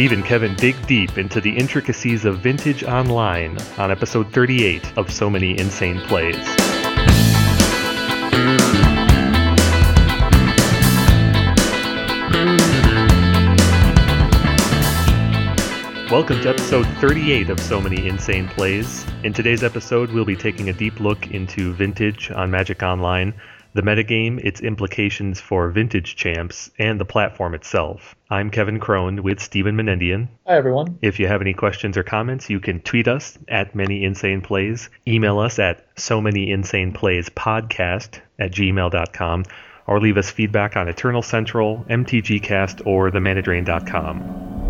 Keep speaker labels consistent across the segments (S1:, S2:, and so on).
S1: Steve and Kevin dig deep into the intricacies of vintage online on episode 38 of So Many Insane Plays. Welcome to episode 38 of So Many Insane Plays. In today's episode, we'll be taking a deep look into vintage on Magic Online, the metagame, its implications for vintage champs, and the platform itself. I'm Kevin Cron with Stephen Menendian.
S2: Hi, everyone.
S1: If you have any questions or comments, you can tweet us at Many Insane Plays, email us at So Many Insane Plays Podcast at gmail.com, or leave us feedback on Eternal Central, MTGcast, or themanadrain.com.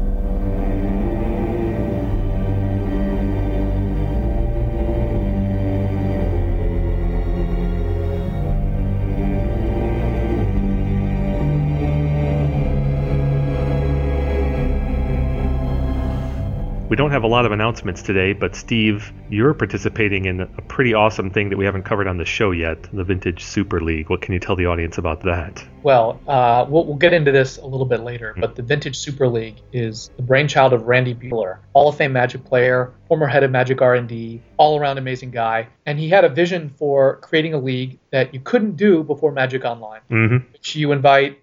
S1: don't have a lot of announcements today, but Steve, you're participating in a pretty awesome thing that we haven't covered on the show yet the Vintage Super League. What can you tell the audience about that?
S2: Well, uh, we'll, we'll, get into this a little bit later, but the Vintage Super League is the brainchild of Randy Buehler, Hall of Fame Magic player, former head of Magic R&D, all-around amazing guy, and he had a vision for creating a league that you couldn't do before Magic Online,
S1: mm-hmm.
S2: which you invite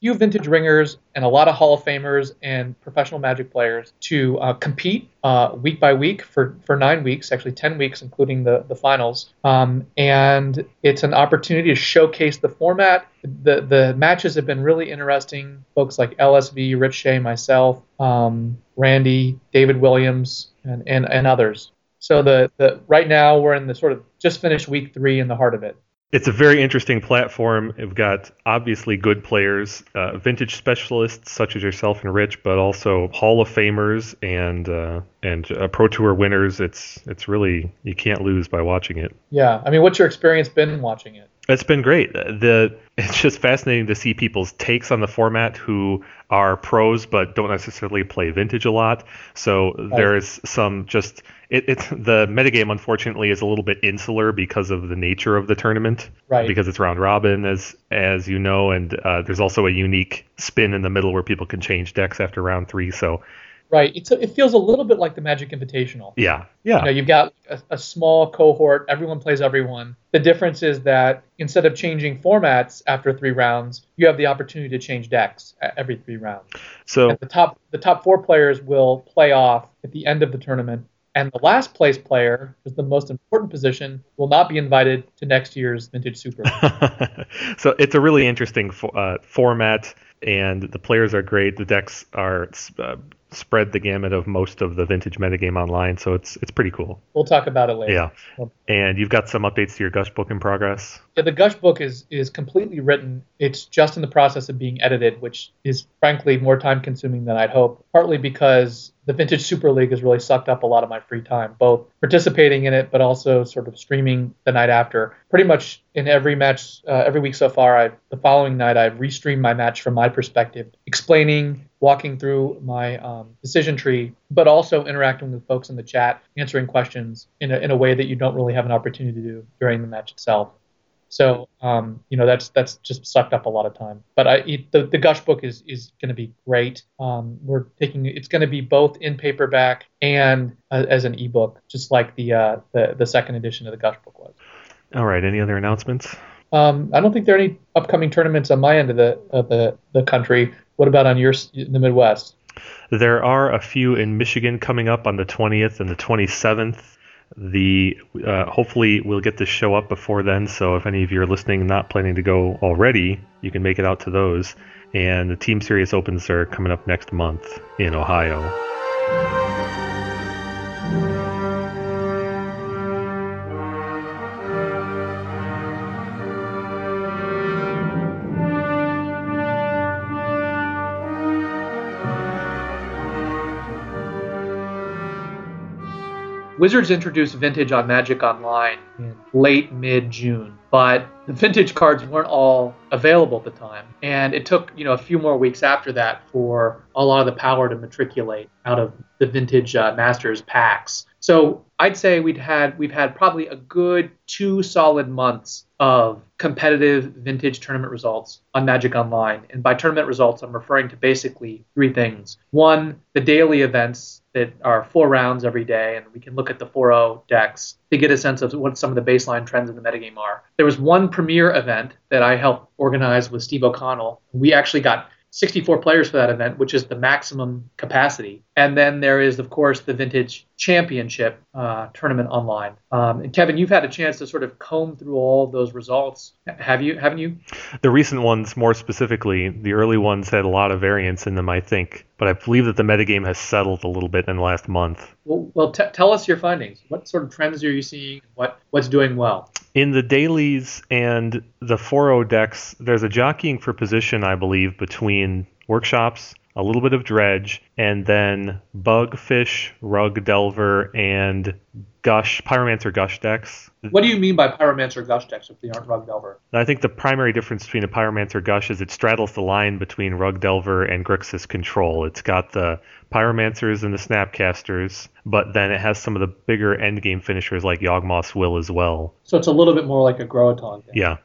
S2: few vintage ringers and a lot of Hall of Famers and professional Magic players to uh, compete uh, week by week for, for nine weeks, actually 10 weeks, including the, the finals. Um, and it's an opportunity to showcase the format. The, the matches have been really interesting. Folks like LSV, Rich Shea, myself, um, Randy, David Williams, and, and, and others. So the, the right now we're in the sort of just finished week three in the heart of it.
S1: It's a very interesting platform. We've got obviously good players, uh, vintage specialists such as yourself and Rich, but also Hall of Famers and uh, and uh, Pro Tour winners. It's it's really you can't lose by watching it.
S2: Yeah, I mean, what's your experience been watching it?
S1: It's been great. The it's just fascinating to see people's takes on the format who are pros but don't necessarily play vintage a lot. So right. there's some just it, it's the metagame unfortunately is a little bit insular because of the nature of the tournament.
S2: Right.
S1: Because it's round robin as as you know, and uh, there's also a unique spin in the middle where people can change decks after round three. So
S2: Right. It's a, it feels a little bit like the Magic Invitational.
S1: Yeah. Yeah.
S2: You know, you've got a, a, small cohort. Everyone plays everyone. The difference is that instead of changing formats after three rounds, you have the opportunity to change decks every three rounds.
S1: So
S2: and the top the top four players will play off at the end of the tournament. And the last place player, is the most important position, will not be invited to next year's Vintage Super.
S1: so it's a really interesting fo- uh, format and the players are great. The decks are uh, spread the gamut of most of the vintage metagame online, so it's it's pretty cool.
S2: We'll talk about it later.
S1: Yeah, and you've got some updates to your Gush book in progress.
S2: Yeah, the Gush book is is completely written. It's just in the process of being edited, which is frankly more time consuming than I'd hope. Partly because the Vintage Super League has really sucked up a lot of my free time, both participating in it, but also sort of streaming the night after. Pretty much in every match, uh, every week so far, I the following night I've restreamed my match from my perspective, explaining, walking through my um, decision tree, but also interacting with folks in the chat, answering questions in a, in a way that you don't really have an opportunity to do during the match itself. So um, you know that's that's just sucked up a lot of time. But I it, the the Gush book is is going to be great. Um, we're taking it's going to be both in paperback and uh, as an ebook, just like the uh, the the second edition of the Gush book was.
S1: All right. Any other announcements?
S2: Um, I don't think there are any upcoming tournaments on my end of the of the the country. What about on your in the Midwest?
S1: There are a few in Michigan coming up on the 20th and the 27th the uh, hopefully we'll get this show up before then. So if any of you are listening, not planning to go already, you can make it out to those. And the Team Series Opens are coming up next month in Ohio.
S2: Wizards introduced Vintage on Magic Online in late mid June. But the vintage cards weren't all available at the time. And it took, you know, a few more weeks after that for a lot of the power to matriculate out of the vintage uh, Masters packs. So I'd say we'd had we've had probably a good two solid months of competitive vintage tournament results on Magic Online. And by tournament results, I'm referring to basically three things. One, the daily events that are four rounds every day, and we can look at the 4-0 decks to get a sense of what some of the baseline trends in the metagame are. There was one premier event that I helped organize with Steve O'Connell. We actually got 64 players for that event, which is the maximum capacity. And then there is, of course, the Vintage Championship uh, tournament online. Um, and Kevin, you've had a chance to sort of comb through all of those results. Have you? Haven't you?
S1: The recent ones, more specifically, the early ones had a lot of variance in them, I think. But I believe that the metagame has settled a little bit in the last month.
S2: Well, well t- tell us your findings. What sort of trends are you seeing? What what's doing well?
S1: in the dailies and the 4.0 decks, there's a jockeying for position, I believe, between workshops, a little bit of dredge, and then bugfish, rug delver, and gush, pyromancer gush decks.
S2: What do you mean by pyromancer gush decks if they aren't rug delver?
S1: I think the primary difference between a pyromancer gush is it straddles the line between rug delver and Grixis control. It's got the pyromancers and the snapcasters, but then it has some of the bigger endgame finishers like Yawgmoth's Will as well.
S2: So it's a little bit more like a Groatog. Then.
S1: Yeah,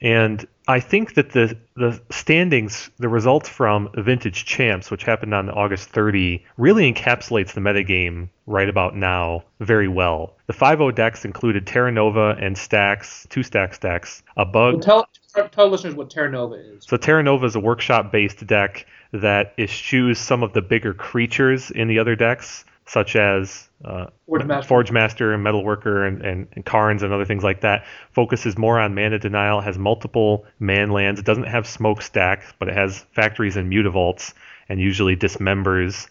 S1: and I think that the the standings, the results from Vintage Champs, which happened on August 30, really encapsulates the metagame right about now very well. The 5.0 decks included Terra Nova and Stax, two stack Stax a bug.
S2: Well, tell, tell listeners what Terra Nova is.
S1: So Terra Nova is a workshop-based deck that eschews some of the bigger creatures in the other decks, such as uh,
S2: Forge Master,
S1: Forge Master and Metalworker and, and, and Karns and other things like that. Focuses more on mana denial, has multiple man lands. It doesn't have smokestack, but it has factories and mutavaults, and usually dismembers.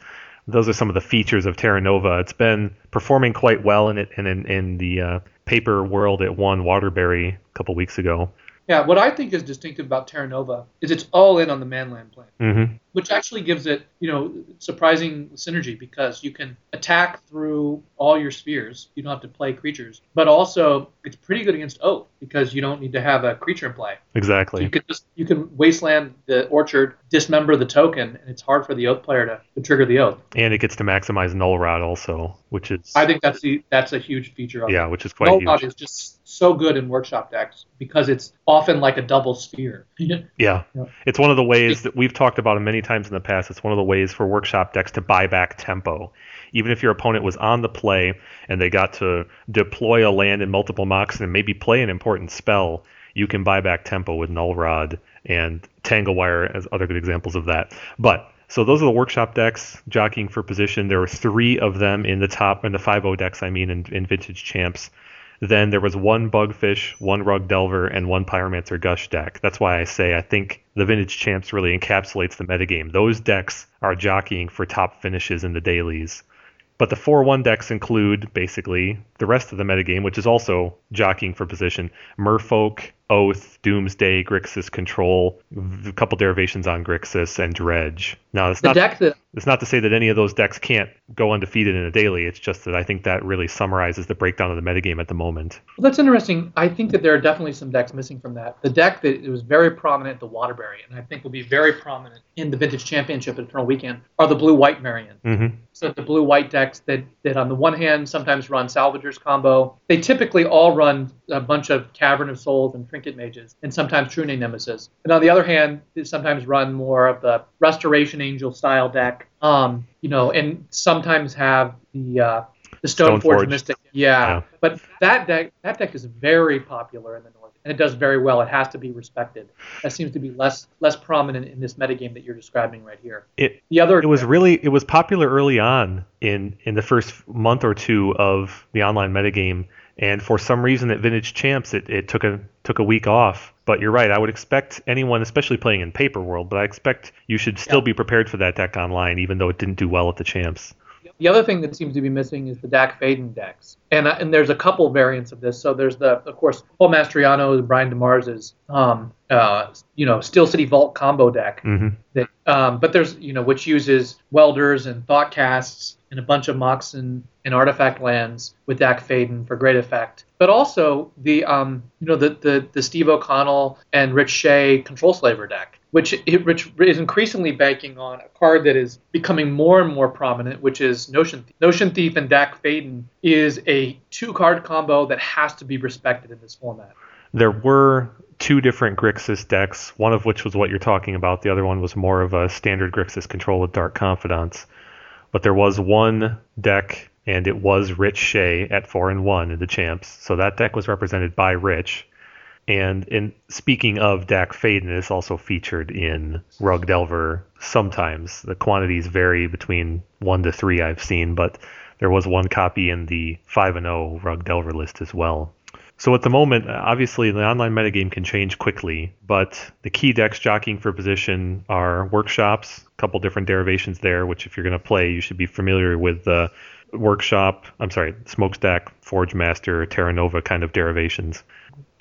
S1: Those are some of the features of Terra Nova. It's been performing quite well in it, and in, in the uh, paper world, it won Waterbury a couple weeks ago.
S2: Yeah, what I think is distinctive about Terra Nova is it's all in on the manland plane,
S1: mm-hmm.
S2: Which actually gives it, you know, surprising synergy because you can attack through all your spheres. You don't have to play creatures, but also it's pretty good against Oath because you don't need to have a creature in play.
S1: Exactly.
S2: So you can just you can wasteland the orchard, dismember the token, and it's hard for the Oath player to, to trigger the Oath.
S1: And it gets to maximize Null Rod also, which is
S2: I think that's the that's a huge feature of
S1: yeah,
S2: it.
S1: which is quite
S2: Null
S1: huge.
S2: Rod is just so good in workshop decks because it's often like a double sphere.
S1: Yeah.
S2: Yeah.
S1: It's one of the ways that we've talked about it many times in the past. It's one of the ways for workshop decks to buy back tempo. Even if your opponent was on the play and they got to deploy a land in multiple Mox and maybe play an important spell, you can buy back tempo with Null Rod and Tangle Wire as other good examples of that. But so those are the workshop decks jockeying for position. There were three of them in the top in the 5.0 decks. I mean, in, in Vintage Champs. Then there was one Bugfish, one Rug Delver, and one Pyromancer Gush deck. That's why I say I think the Vintage Champs really encapsulates the metagame. Those decks are jockeying for top finishes in the dailies. But the 4 1 decks include basically the rest of the metagame, which is also jockeying for position. Merfolk, Oath, Doomsday, Grixis Control, a couple derivations on Grixis, and Dredge. Now, it's
S2: The
S1: not,
S2: that
S1: it's not to say that any of those decks can't go undefeated in a daily. It's just that I think that really summarizes the breakdown of the metagame at the moment.
S2: Well, that's interesting. I think that there are definitely some decks missing from that. The deck that was very prominent the Waterbury, and I think will be very prominent in the Vintage Championship at Eternal Weekend, are the blue-white variant.
S1: hmm
S2: So the blue-white decks that, that on the one hand sometimes run Salvagers combo. They typically all run a bunch of Cavern of Souls and Trinket Mages, and sometimes True Name Nemesis. And on the other hand, they sometimes run more of the Restoration Angel style deck. Um, you know, and sometimes have the uh, the Stoneforge
S1: Stoneforge.
S2: Mystic. Yeah.
S1: Yeah.
S2: But that deck that deck is very popular in the north, and it does very well. It has to be respected. That seems to be less less prominent in this metagame that you're describing right here.
S1: It
S2: The other
S1: it was really it was popular early on in in the first month or two of the online metagame, and for some reason at Vintage Champs it, it took a took a week off. But you're right. I would expect anyone, especially playing in Paper World, but I expect you should still
S2: Yeah.
S1: be prepared for that deck online, even though it didn't do well at the Champs.
S2: The other thing that seems to be missing is the Dack Fayden decks, and uh, and there's a couple variants of this. So there's the, of course, Paul Mastriano's, Brian DeMars's, um, uh, you know, Steel City Vault combo deck.
S1: hmm
S2: That, um, but there's, you know, which uses welders and thoughtcasts in a bunch of Moxen and artifact lands with Dack Fayden for great effect. But also the um, you know the, the the Steve O'Connell and Rich Shea control slaver deck, which it, which is increasingly banking on a card that is becoming more and more prominent, which is Notion Thief. Notion Thief and Dack Fayden is a two card combo that has to be respected in this format.
S1: There were two different Grixis decks, one of which was what you're talking about. The other one was more of a standard Grixis control with Dark Confidants. But there was one deck, and it was Rich Shea at four and one in the champs. So that deck was represented by Rich. And in speaking of Dack Fayden, it's also featured in Rug Delver sometimes. The quantities vary between one to three I've seen, but there was one copy in the 5 and 0 Rug Delver list as well. So at the moment, obviously the online metagame can change quickly, but the key decks jockeying for position are workshops, a couple different derivations there, which if you're going to play, you should be familiar with the workshop, I'm sorry, smokestack, forge master, Terra Nova kind of derivations.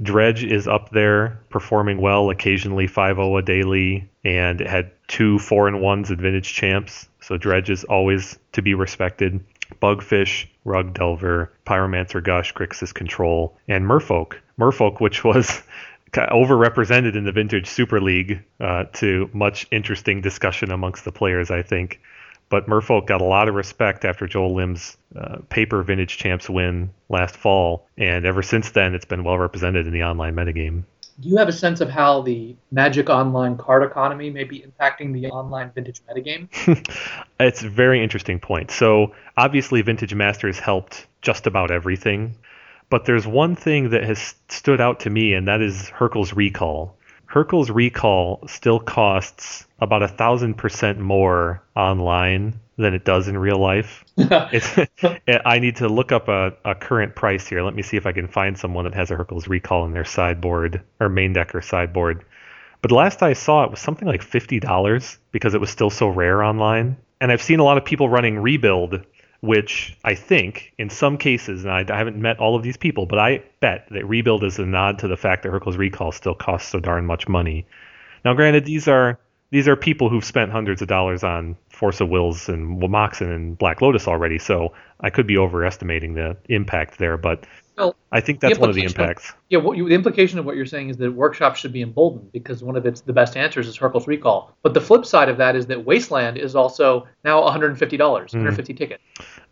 S1: Dredge is up there, performing well, occasionally 5-0 a daily, and it had two 4 and 1s at Vintage Champs. So Dredge is always to be respected. Bugfish, Rug Delver, Pyromancer Gush, Grixis Control, and Merfolk. Merfolk, which was overrepresented in the Vintage Super League uh, to much interesting discussion amongst the players, I think. But Merfolk got a lot of respect after Joel Lim's uh, paper Vintage Champs win last fall, and ever since then, it's been well represented in the online metagame
S2: do you have a sense of how the Magic Online card economy may be impacting the online vintage metagame?
S1: it's a very interesting point. So, obviously, Vintage Masters helped just about everything, but there's one thing that has stood out to me, and that is Hurkyl's Recall. Hurkyl's Recall still costs about a thousand percent more online than it does in real life. Eh, I need to look up a, a, current price here. Let me see if I can find someone that has a Hurkyl's Recall in their sideboard or main deck or sideboard. But the last I saw it was something like fifty dollars because it was still so rare online. And I've seen a lot of people running rebuild which I think in some cases, and I, I, haven't met all of these people, but I bet that Rebuild is a nod to the fact that Hurkyl's Recall still costs so darn much money. Now, granted, these are these are people who've spent hundreds of dollars on Force of Wills and Wamoxin and Black Lotus already, so I could be overestimating the impact there, but well, I think that's one of the impacts.
S2: Yeah, what you, the implication of what you're saying is that workshops should be emboldened because one of its the best answers is Hurkyl's Recall. But the flip side of that is that Wasteland is also now $150, mm. 150 ticket.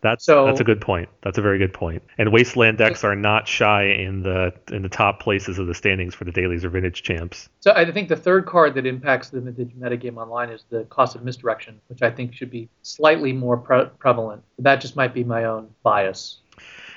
S1: That's so, that's a good point. That's a very good point. And Wasteland decks are not shy in the in the top places of the standings for the dailies or vintage champs.
S2: So I think the third card that impacts the vintage metagame online is the cost of misdirection, which I think should be slightly more pre- prevalent. That just might be my own bias.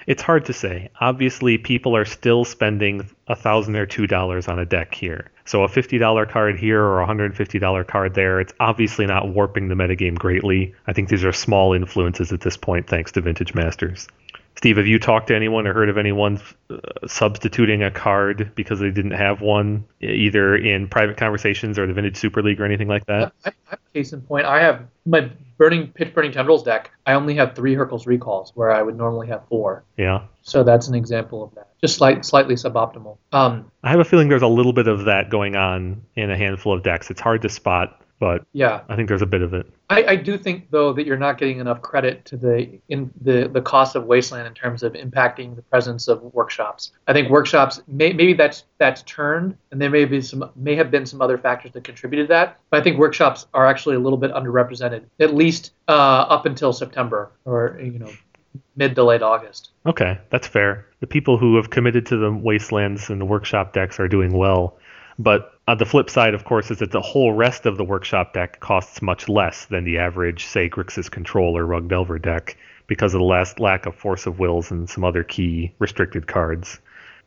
S1: It's hard to say. Obviously, people are still spending a thousand or two dollars on a deck here. So a fifty dollar card here or a hundred and fifty dollar card there, it's obviously not warping the metagame greatly. I think these are small influences at this point, thanks to Vintage Masters. Steve, have you talked to anyone or heard of anyone uh, substituting a card because they didn't have one, either in private conversations or the Vintage Super League or anything like that?
S2: I, I, case in point, I have my burning pitch burning tendrils deck. I only have three Hurkyl's recalls where I would normally have four.
S1: Yeah.
S2: So that's an example of that. Just slight, slightly suboptimal. Um,
S1: I have a feeling there's a little bit of that going on in a handful of decks. It's hard to spot but yeah, I think there's a bit of it.
S2: I, I, do think though that you're not getting enough credit to the in the the cost of Wasteland in terms of impacting the presence of workshops. I think workshops may, maybe that's that's turned, and there may be some may have been some other factors that contributed to that. But I think workshops are actually a little bit underrepresented, at least uh, up until September or you know mid to late August.
S1: Okay, that's fair. The people who have committed to the wastelands and the workshop decks are doing well. But on the flip side, of course, is that the whole rest of the workshop deck costs much less than the average, say, Grixis Control or Rug Delver deck because of the last lack of Force of Wills and some other key restricted cards.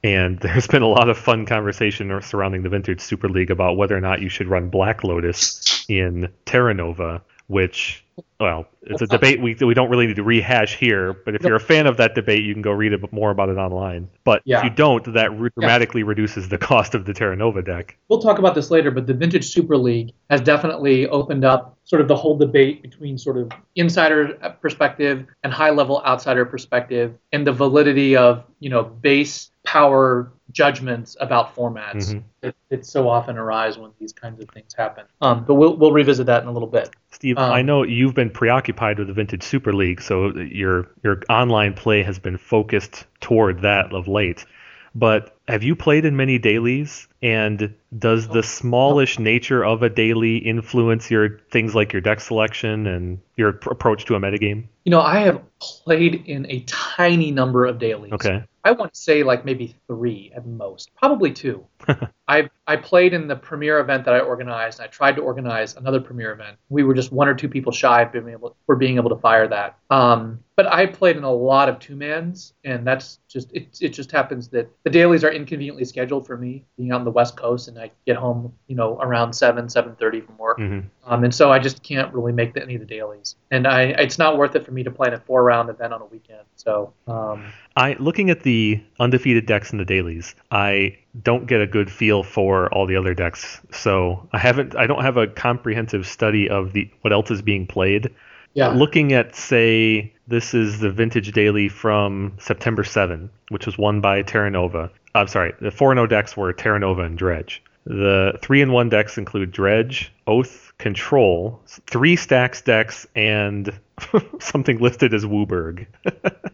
S1: And there's been a lot of fun conversation surrounding the Vintage Super League about whether or not you should run Black Lotus in Terra Nova, which well, it's a debate we we don't really need to rehash here. But if you're a fan of that debate, you can go read a bit more about it online. But yeah. if you don't, that dramatically yeah. reduces the cost of the Terra Nova deck.
S2: We'll talk about this later, but the Vintage Super League has definitely opened up sort of the whole debate between sort of insider perspective and high level outsider perspective, and the validity of you know base power judgments about formats mm-hmm. so often arise when these kinds of things happen. Um, but we'll we'll revisit that in a little bit.
S1: Steve,
S2: Um,
S1: I know you've been preoccupied with the Vintage Super League, so your your online play has been focused toward that of late. But have you played in many dailies? And does the smallish nature of a daily influence your things like your deck selection and your pr- approach to a metagame?
S2: You know, I have played in a tiny number of dailies.
S1: Okay.
S2: I want to say like maybe three at most, probably two. I I played in the premiere event that I organized. And I tried to organize another premiere event. We were just one or two people shy of being able for being able to fire that. Um, but I played in a lot of two mans, and that's just it. It just happens that the dailies are inconveniently scheduled for me, being on the West Coast, and I get home, you know, around seven seven thirty from work.
S1: hmm
S2: Um, and so I just can't really make the, any of the dailies, and I it's not worth it for me to play in a four round event on a weekend. So um,
S1: I looking at the undefeated decks in the dailies, I don't get a good feel for all the other decks. So I haven't I don't have a comprehensive study of the what else is being played.
S2: yeah,
S1: Looking at say this is the vintage daily from September 7, which was won by Terra Nova. I'm sorry, the 4 0 decks were Terra Nova and Dredge. The 3 in 1 decks include Dredge, Oath, Control, 3 Stax decks, and something listed as Wooburg.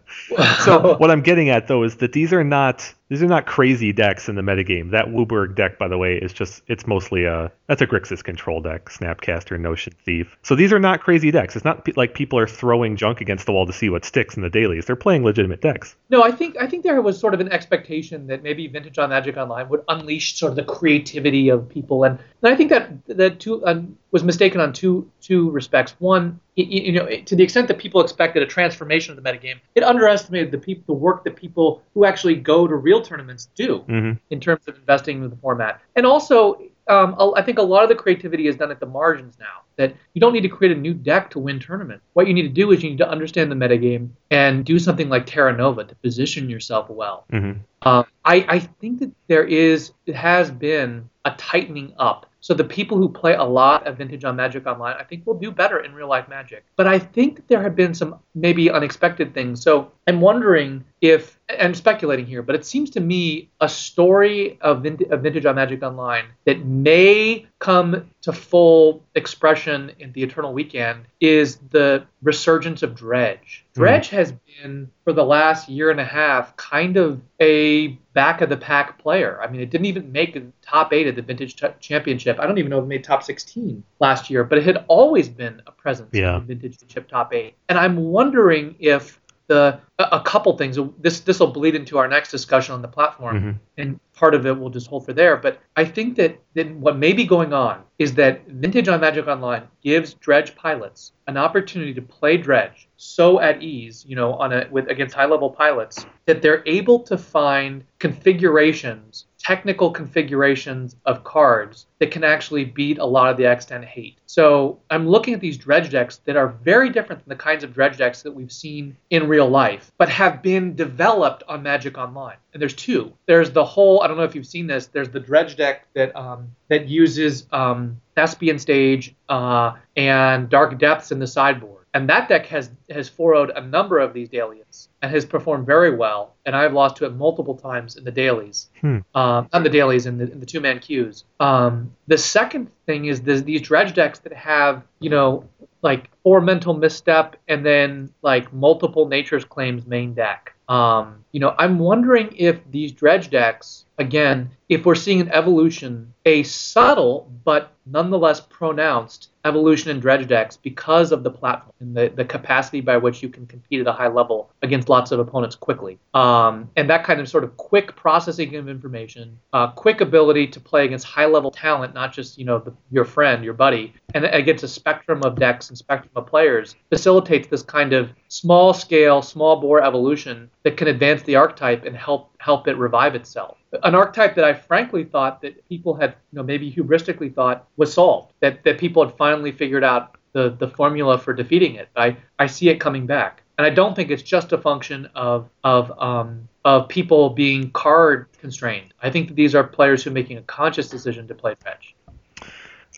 S1: So what I'm getting at though is that these are not these are not crazy decks in the metagame. That Wooburg deck, by the way, is just it's mostly a that's a Grixis control deck, Snapcaster, Notion Thief. So these are not crazy decks. It's not like people are throwing junk against the wall to see what sticks in the dailies. They're playing legitimate decks.
S2: No, I think I think there was sort of an expectation that maybe Vintage on Magic Online would unleash sort of the creativity of people, and, and I think that that um, was mistaken on two two respects. One, y- y- you know, to the extent that people expected a transformation of the metagame, it underestimated the people the work that people who actually go to real tournaments do
S1: hmm
S2: in terms of investing in the format, and also. Um, I think a lot of the creativity is done at the margins now. That you don't need to create a new deck to win tournaments. What you need to do is you need to understand the metagame and do something like Terra Nova to position yourself well.
S1: hmm
S2: Um, I, I think that there is, it has been a tightening up. So the people who play a lot of Vintage on Magic Online, I think will do better in real life Magic. But I think that there have been some maybe unexpected things. So I'm wondering if, and speculating here, but it seems to me a story of Vintage, of Vintage on Magic Online that may come to full expression in the Eternal Weekend is the resurgence of Dredge. Hmm. Dredge has been, for the last year and a half, kind of a back of the pack player. I mean, it didn't even make the top eight of the Vintage Ch- Championship. I don't even know if it made top 16 last year, but it had always been a presence
S1: Yeah.
S2: in the Vintage Chip top eight. And I'm wondering if the a, couple things. This this will bleed into our next discussion on the platform
S1: Mhm.
S2: and part of it we'll just hold for there. But I think that, that what may be going on is that Vintage on Magic Online gives Dredge pilots an opportunity to play Dredge so at ease, you know, on a with against high level pilots that they're able to find configurations, technical configurations of cards that can actually beat a lot of the extent hate. So I'm looking at these dredge decks that are very different than the kinds of dredge decks that we've seen in real life, but have been developed on Magic Online. And there's two. There's the whole I don't know if you've seen this. There's the dredge deck that um, that uses um, Thespian Stage uh, and Dark Depths in the sideboard. And that deck has has 4 a number of these dailies and has performed very well. And I've lost to it multiple times in the dailies,
S1: Hmm.
S2: um, not the dailies in the, in the two man queues. Um, the second thing is this, these dredge decks that have you know like four mental misstep and then like multiple nature's claims main deck. Um, you know, I'm wondering if these dredge decks, again, if we're seeing an evolution, a subtle but nonetheless pronounced evolution in dredge decks because of the platform and the, the capacity by which you can compete at a high level against lots of opponents quickly. Um, and that kind of sort of quick processing of information, uh, quick ability to play against high level talent, not just, you know, the, your friend, your buddy, and against a spectrum of decks and spectrum of players facilitates this kind of small scale, small bore evolution that can advance the archetype and help help it revive itself. An archetype that I frankly thought that people had, you know, maybe hubristically thought was solved, that, that people had finally figured out the, the formula for defeating it. I, I see it coming back. And I don't think it's just a function of of um, of people being card constrained. I think that these are players who are making a conscious decision to play fetch.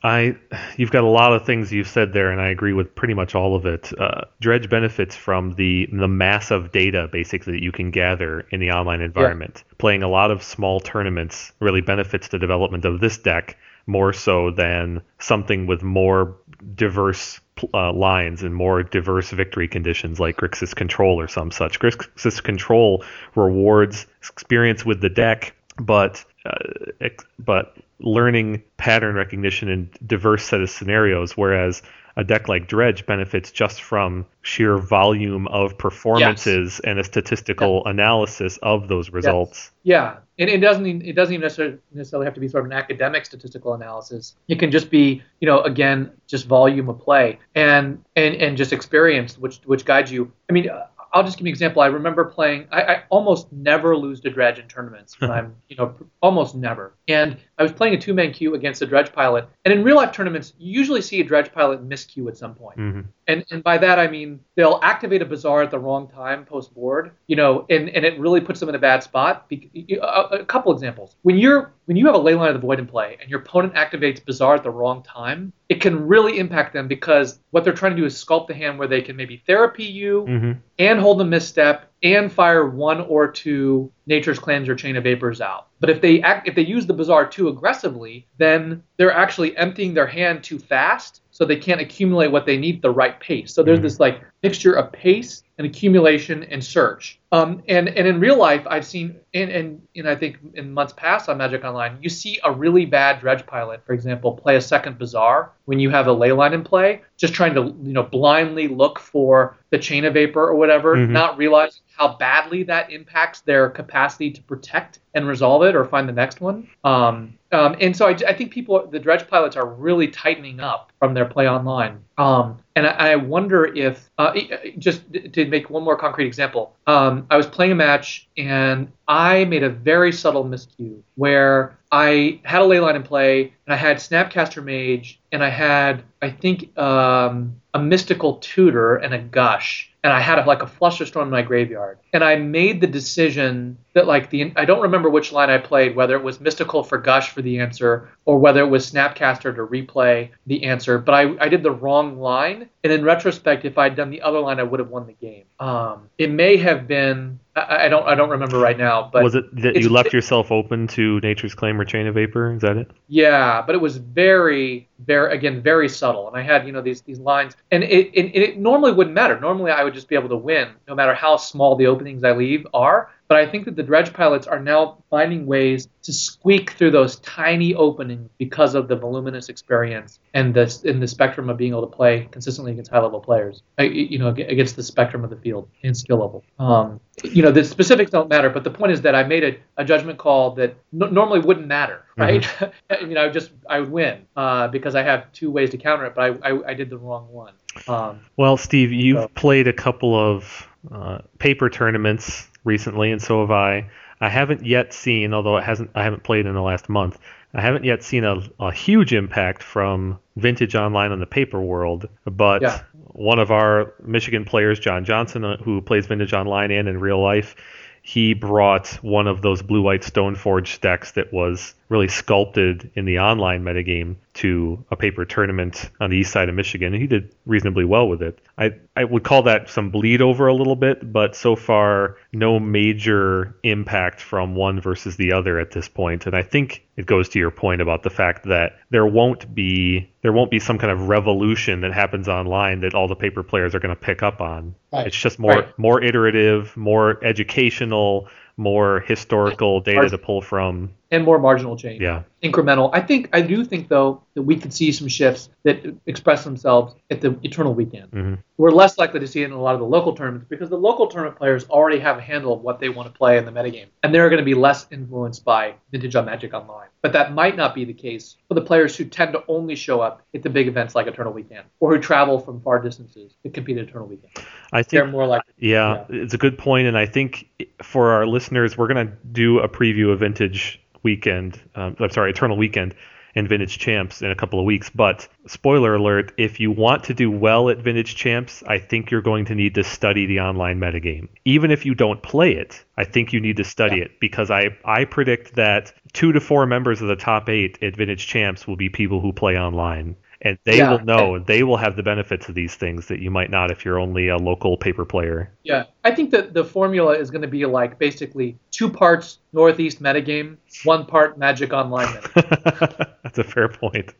S1: I, you've got a lot of things you've said there, and I agree with pretty much all of it. Uh, Dredge benefits from the the mass of data basically that you can gather in the online environment. Playing a lot of small tournaments really benefits the development of this deck more so than something with more diverse uh, lines and more diverse victory conditions like Grixis Control or some such. Grixis Control rewards experience with the deck, but uh, ex- but learning pattern recognition in diverse set of scenarios, whereas a deck like Dredge benefits just from sheer volume of performances yes. and a statistical yes. analysis of those results.
S2: Yes. Yeah, and it doesn't it doesn't even necessarily necessarily have to be sort of an academic statistical analysis. It can just be, you know, again, just volume of play and and and just experience, which which guides you. I mean, I'll just give you an example. I remember playing. I, I almost never lose to dredge in tournaments. I'm, you know, almost never. And I was playing a two-man queue against a dredge pilot. And in real life tournaments, you usually see a dredge pilot miscue at some point. Mm-hmm. And and by that I mean they'll activate a bazaar at the wrong time post board. You know, and and it really puts them in a bad spot. A, a couple examples. When you're when you have a Leyline of the Void in play and your opponent activates bazaar at the wrong time, it can really impact them because what they're trying to do is sculpt the hand where they can maybe therapy you mm-hmm. and hold a misstep and fire one or two Nature's Claims or Chain of Vapors out. But if they act, if they use the Bazaar too aggressively, then they're actually emptying their hand too fast, so they can't accumulate what they need the right pace. So there's mm-hmm. this like mixture of pace and accumulation and search. Um, and and in real life, I've seen, and, and and I think in months past on Magic Online, you see a really bad dredge pilot, for example, play a second Bazaar when you have a Leyline in play, just trying to you know blindly look for the chain of vapor or whatever, mm-hmm. not realizing how badly that impacts their capacity to protect and resolve it or find the next one. Um, um, and so I, I, think people, the dredge pilots, are really tightening up from their play online. Um, and I, I, wonder if, uh, just to make one more concrete example, um, I was playing a match and I made a very subtle miscue where I had a Leyline in play and I had Snapcaster Mage and I had, I think, um, a Mystical Tutor and a Gush and I had a, like a Flusterstorm in my graveyard. And I made the decision that like the I don't remember which line I played, whether it was Mystical for Gush for the answer or whether it was Snapcaster to replay the answer. But I, I did the wrong line, and in retrospect, if I'd done the other line, I would have won the game. Um, it may have been I, I don't I don't remember right now, but
S1: was it that you left yourself open to Nature's Claim or Chain of Vapor? Is that it?
S2: Yeah, but it was very very again very subtle, and I had you know these these lines, and it, it it normally wouldn't matter. Normally, I would just be able to win, no matter how small the openings I leave are. But I think that the dredge pilots are now finding ways to squeak through those tiny openings because of the voluminous experience and the in the spectrum of being able to play consistently against high level players. You know, against the spectrum of the field and skill level. Um, you know, the specifics don't matter, but the point is that I made a, a judgment call that n- normally wouldn't matter, mm-hmm. right? Mm-hmm. you know, I just I would win uh, because I have two ways to counter it, but I I, I did the wrong one.
S1: Um, well, Steve, you've so. played a couple of uh, paper tournaments recently, and so have I. I haven't yet seen, although it hasn't, I haven't played in the last month. I haven't yet seen a, a huge impact from Vintage Online on the paper world, but yeah. one of our Michigan players, John Johnson, uh, who plays Vintage Online and in real life, he brought one of those blue white Stoneforge decks that was really sculpted in the online metagame to a paper tournament on the east side of Michigan, and he did reasonably well with it. I, I would call that some bleed over a little bit, but so far no major impact from one versus the other at this point. And I think it goes to your point about the fact that there won't be there won't be some kind of revolution that happens online that all the paper players are going to pick up on. Right. It's just more right. more iterative, more educational, more historical data to pull from
S2: and more marginal change.
S1: Yeah.
S2: Incremental. I think I do think though that we could see some shifts that express themselves at the eternal weekend. Mm-hmm. We're less likely to see it in a lot of the local tournaments because the local tournament players already have a handle of what they want to play in the metagame. And they're going to be less influenced by vintage on Magic Online. But that might not be the case for the players who tend to only show up at the big events like Eternal Weekend or who travel from far distances to compete at Eternal Weekend.
S1: I think they're more likely. Yeah, yeah, it's a good point, and I think for our listeners, we're going to do a preview of Vintage weekend. Um, I'm sorry, Eternal Weekend and Vintage Champs in a couple of weeks. But spoiler alert: if you want to do well at Vintage Champs, I think you're going to need to study the online metagame. Even if you don't play it, I think you need to study yeah. it because I I predict that two to four members of the top eight at Vintage Champs will be people who play online and they yeah. will know they will have the benefits of these things that you might not if you're only a local paper player
S2: yeah i think that the formula is going to be like basically two parts northeast metagame one part magic online
S1: that's a fair point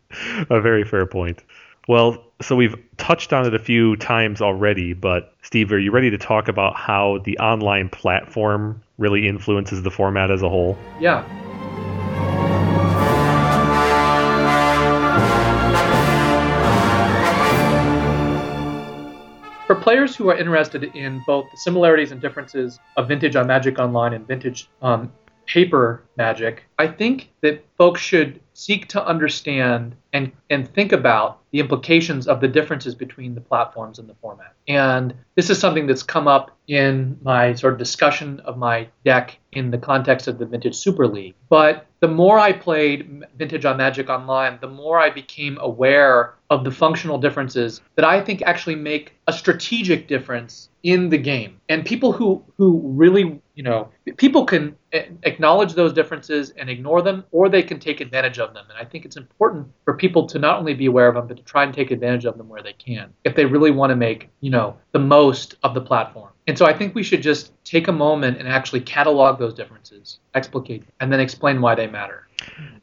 S1: a very fair point Well, so we've touched on it a few times already, but Steve, are you ready to talk about how the online platform really influences the format as a whole?
S2: Yeah. For players who are interested in both the similarities and differences of vintage on Magic Online and vintage paper Magic, I think that folks should seek to understand and, and think about the implications of the differences between the platforms and the format. And this is something that's come up in my sort of discussion of my deck in the context of the Vintage Super League. But the more I played Vintage on Magic Online, the more I became aware of the functional differences that I think actually make a strategic difference in the game. And people who who really, you know, people can acknowledge those differences and ignore them or they can take advantage of them. And I think it's important for people to not only be aware of them but try and take advantage of them where they can if they really want to make, you know, the most of the platform. And so I think we should just take a moment and actually catalog those differences, explicate, and then explain why they matter.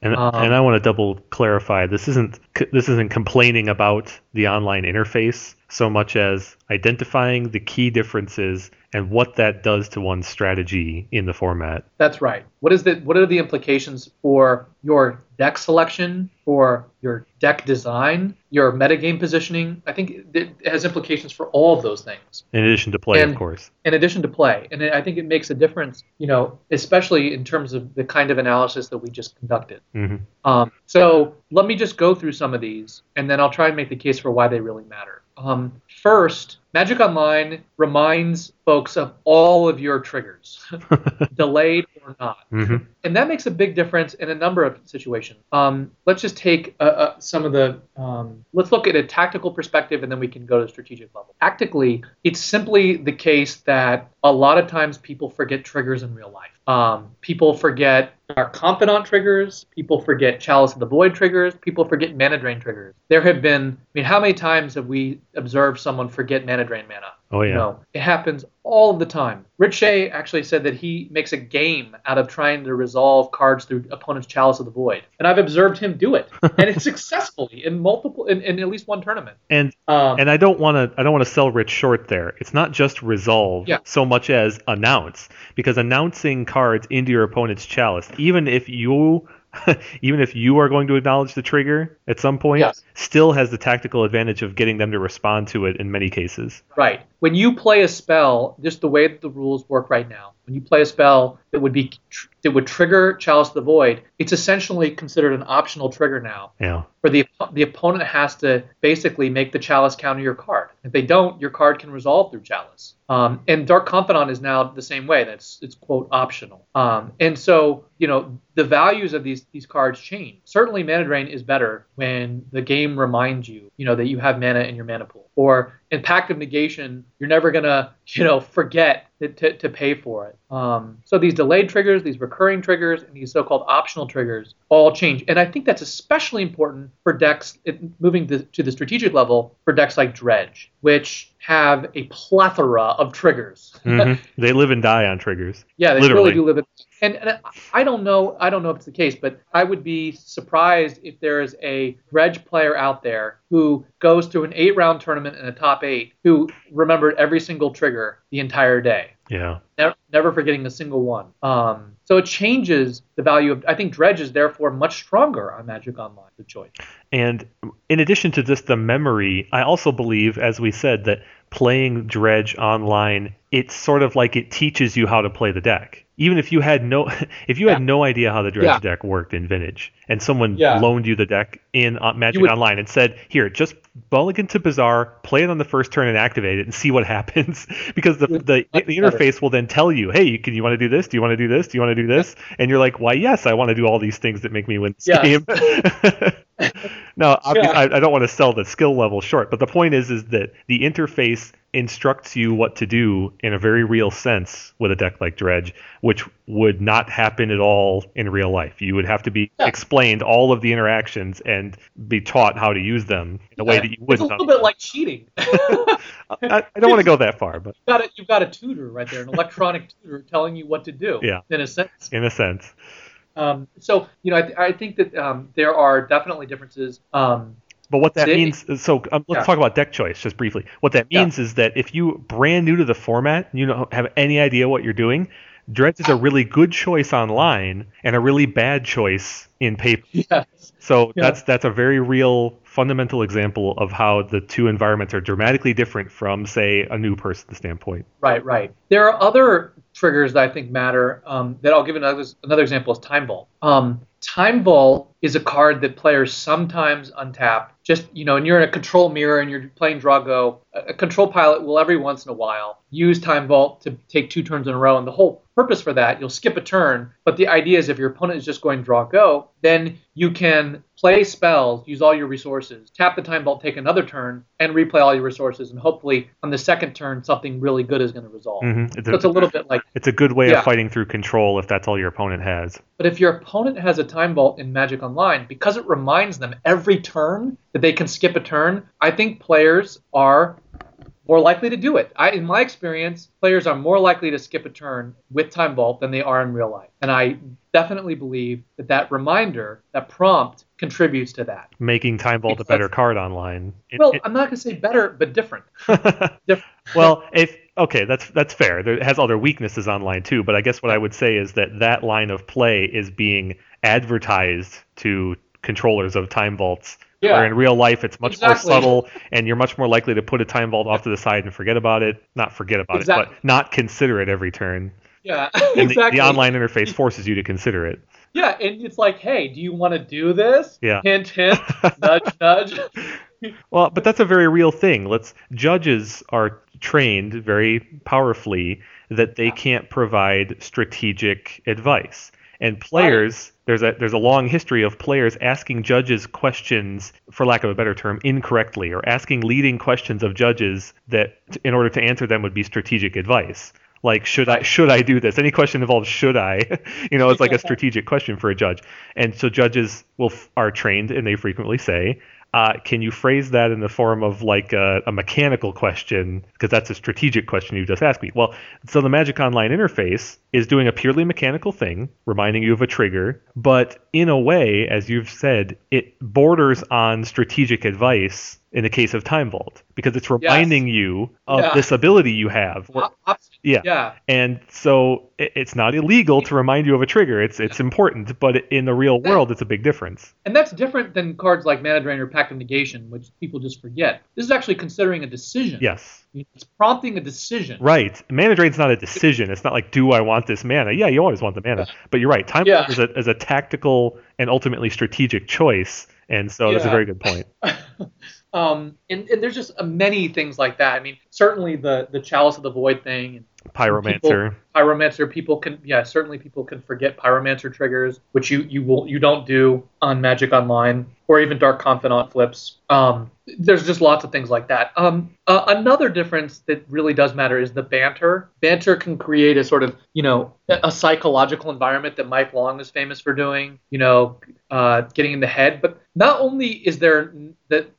S1: And, um, and I want to double clarify. This isn't this isn't complaining about the online interface so much as identifying the key differences and what that does to one's strategy in the format.
S2: That's right. What is the what are the implications for your deck selection, for your deck design, your metagame positioning? I think it has implications for all of those things.
S1: In addition to play,
S2: and,
S1: of course.
S2: In addition to play, and I think it makes a difference. You know, especially in terms of the kind of analysis that we just conducted.
S1: Mm-hmm.
S2: Um, so let me just go through some of these, and then I'll try and make the case for why they really matter. Um, first, Magic Online reminds folks of all of your triggers, delayed or not.
S1: Mm-hmm.
S2: And that makes a big difference in a number of situations. Um, let's just take uh, uh, some of the, um, let's look at a tactical perspective and then we can go to the strategic level. Tactically, it's simply the case that a lot of times people forget triggers in real life. Um, people forget our confidant triggers. People forget Chalice of the Void triggers. People forget mana drain triggers. There have been, I mean, how many times have we observed someone forget mana drain mana?
S1: Oh yeah.
S2: Know, it happens all of the time. Rich Shea actually said that he makes a game out of trying to resolve cards through opponent's Chalice of the Void, and I've observed him do it, and it's successfully in multiple, in, in at least one tournament.
S1: And
S2: Um,
S1: and I don't want to I don't want to sell Rich short there. It's not just resolve
S2: Yeah.
S1: so much as announce because announcing cards into your opponent's chalice, even if you even if you are going to acknowledge the trigger at some point,
S2: Yes.
S1: still has the tactical advantage of getting them to respond to it in many cases.
S2: Right. When you play a spell, just the way that the rules work right now, when you play a spell that would be that would trigger Chalice of the Void, it's essentially considered an optional trigger now.
S1: Yeah.
S2: Where the the opponent has to basically make the Chalice counter your card. If they don't, your card can resolve through Chalice. Um, and Dark Confidant is now the same way. That's it's quote optional. Um, and so you know the values of these these cards change. Certainly, Mana Drain is better when the game reminds you, you know, that you have mana in your mana pool. Or in Pact of Negation, you're never gonna, you know, forget to, to, to pay for it. Um, so these delayed triggers, these recurring triggers, and these so-called optional triggers all change. And I think that's especially important for decks it, moving to, to the strategic level for decks like Dredge, which have a plethora of triggers.
S1: Mhm. they live and die on triggers.
S2: Yeah, they
S1: Literally.
S2: really do live it. And, and I don't know. I don't know if it's the case, but I would be surprised if there is a reg player out there who goes through an eight-round tournament in a top eight who remembered every single trigger the entire day,
S1: Yeah.
S2: never, never forgetting a single one. Um, so it changes the value of. I think dredge is therefore much stronger on Magic Online. The choice.
S1: And in addition to just the memory, I also believe, as we said, that playing Dredge online, it's sort of like it teaches you how to play the deck. Even if you had no, if you
S2: Yeah.
S1: had no idea how the Dredge
S2: Yeah.
S1: deck worked in Vintage, and someone
S2: Yeah.
S1: loaned you the deck in uh, Magic
S2: would-
S1: Online and said, "Here, just mulligan to Bazaar, play it on the first turn and activate it, and see what happens," because the the, the
S2: better.
S1: interface will then tell you, "Hey, can you want to do this? Do you want to do this? Do you want to do this?" And you're like, "Why, yes, I want to do all these things that make me win this
S2: Yeah.
S1: game." no,
S2: Yeah.
S1: I, I don't want to sell the skill level short, but the point is, is that the interface instructs you what to do in a very real sense with a deck like Dredge, which would not happen at all in real life. You would have to be
S2: Yeah.
S1: explained all of the interactions and be taught how to use them in a way that you would.
S2: it's a little bit like cheating.
S1: I, I don't want to go that far, but
S2: you've, got a, you've got a tutor right there, an electronic tutor telling you what to do.
S1: Yeah.
S2: In a sense.
S1: in a sense,
S2: Um, so you know, I, th- I think that um, there are definitely differences um,
S1: But what that
S2: They-
S1: means, so um, let's
S2: Yeah.
S1: talk about deck choice just briefly. What that
S2: Yeah.
S1: means is that if you brand new to the format, you don't have any idea what you're doing. Dredge is a really good choice online and a really bad choice in paper.
S2: Yes.
S1: So
S2: Yeah.
S1: that's that's a very real fundamental example of how the two environments are dramatically different from, say, a new person standpoint.
S2: Right, right. There are other triggers that I think matter. Um, that I'll give another another example is Time Vault. Um, Time Vault is a card that players sometimes untap. Just you know, and you're in a control mirror and you're playing draw go. A, a control pilot will every once in a while use Time Vault to take two turns in a row, and the whole purpose for that, you'll skip a turn. But the idea is if your opponent is just going draw go, then you can play spells, use all your resources, tap the Time Vault, take another turn, and replay all your resources, and hopefully on the second turn something really good is going to resolve.
S1: Mhm. It's,
S2: So it's a little bit like
S1: it's a good way
S2: Yeah.
S1: of fighting through control if that's all your opponent has.
S2: But if your opponent has a time vault in Magic Online, because it reminds them every turn that they can skip a turn, I think players are more likely to do it. I, in my experience, players are more likely to skip a turn with Time Vault than they are in real life. And I definitely believe that that reminder, that prompt, contributes to that.
S1: Making Time Vault a better card online. It-
S2: Well,
S1: it-
S2: I'm not going to say better, but different. Different.
S1: well, if okay, that's that's fair. There it has other weaknesses online too, but I guess what I would say is that that line of play is being advertised to controllers of time vaults.
S2: Yeah.
S1: Where in real life it's much
S2: Exactly.
S1: more subtle, and you're much more likely to put a time vault off to the side and forget about it. Not forget about
S2: Exactly.
S1: it, but not consider it every turn.
S2: Yeah,
S1: And
S2: exactly.
S1: the, the online interface forces you to consider it.
S2: Yeah, and it's like, hey, do you want to do this?
S1: Yeah.
S2: Hint, hint, nudge, nudge.
S1: Well, but that's a very real thing. Let's judges are trained very powerfully that they can't provide strategic advice. And players, there's a there's a long history of players asking judges questions, for lack of a better term, incorrectly, or asking leading questions of judges that, in order to answer them, would be strategic advice. Like should I should I do this? Any question involves should I? you know, it's like a strategic question for a judge. And so judges will are trained, and they frequently say, uh, "Can you phrase that in the form of like a, a mechanical question? Because that's a strategic question you just asked me." Well, so the Magic Online interface is doing a purely mechanical thing, reminding you of a trigger, but in a way, as you've said, it borders on strategic advice in the case of Time Vault because it's reminding you of
S2: Yeah.
S1: this ability you have. Or- yeah.
S2: Yeah.
S1: And so it, it's not illegal to remind you of a trigger. It's it's important, but in the real world, it's a big difference.
S2: And that's different than cards like Mana Drain or Pact of Negation, which people just forget. This is actually considering a decision.
S1: Yes.
S2: It's prompting a decision.
S1: Right. Mana drain's not a decision. It's not like, do I want this mana? Yeah, you always want the mana. But you're right. Time
S2: Yeah.
S1: is a is a tactical and ultimately strategic choice. And so that's a very good point.
S2: um, and, and there's just uh, many things like that. I mean, certainly the the Chalice of the Void thing and
S1: Pyromancer.
S2: Pyromancer. People can, yeah, certainly people can forget Pyromancer triggers, which you you will you don't do on Magic Online or even Dark Confidant flips. Um, there's just lots of things like that. Um, uh, another difference that really does matter is the banter. Banter can create a sort of you know a a psychological environment that Mike Long is famous for doing. You know, uh, getting in the head. But not only is there that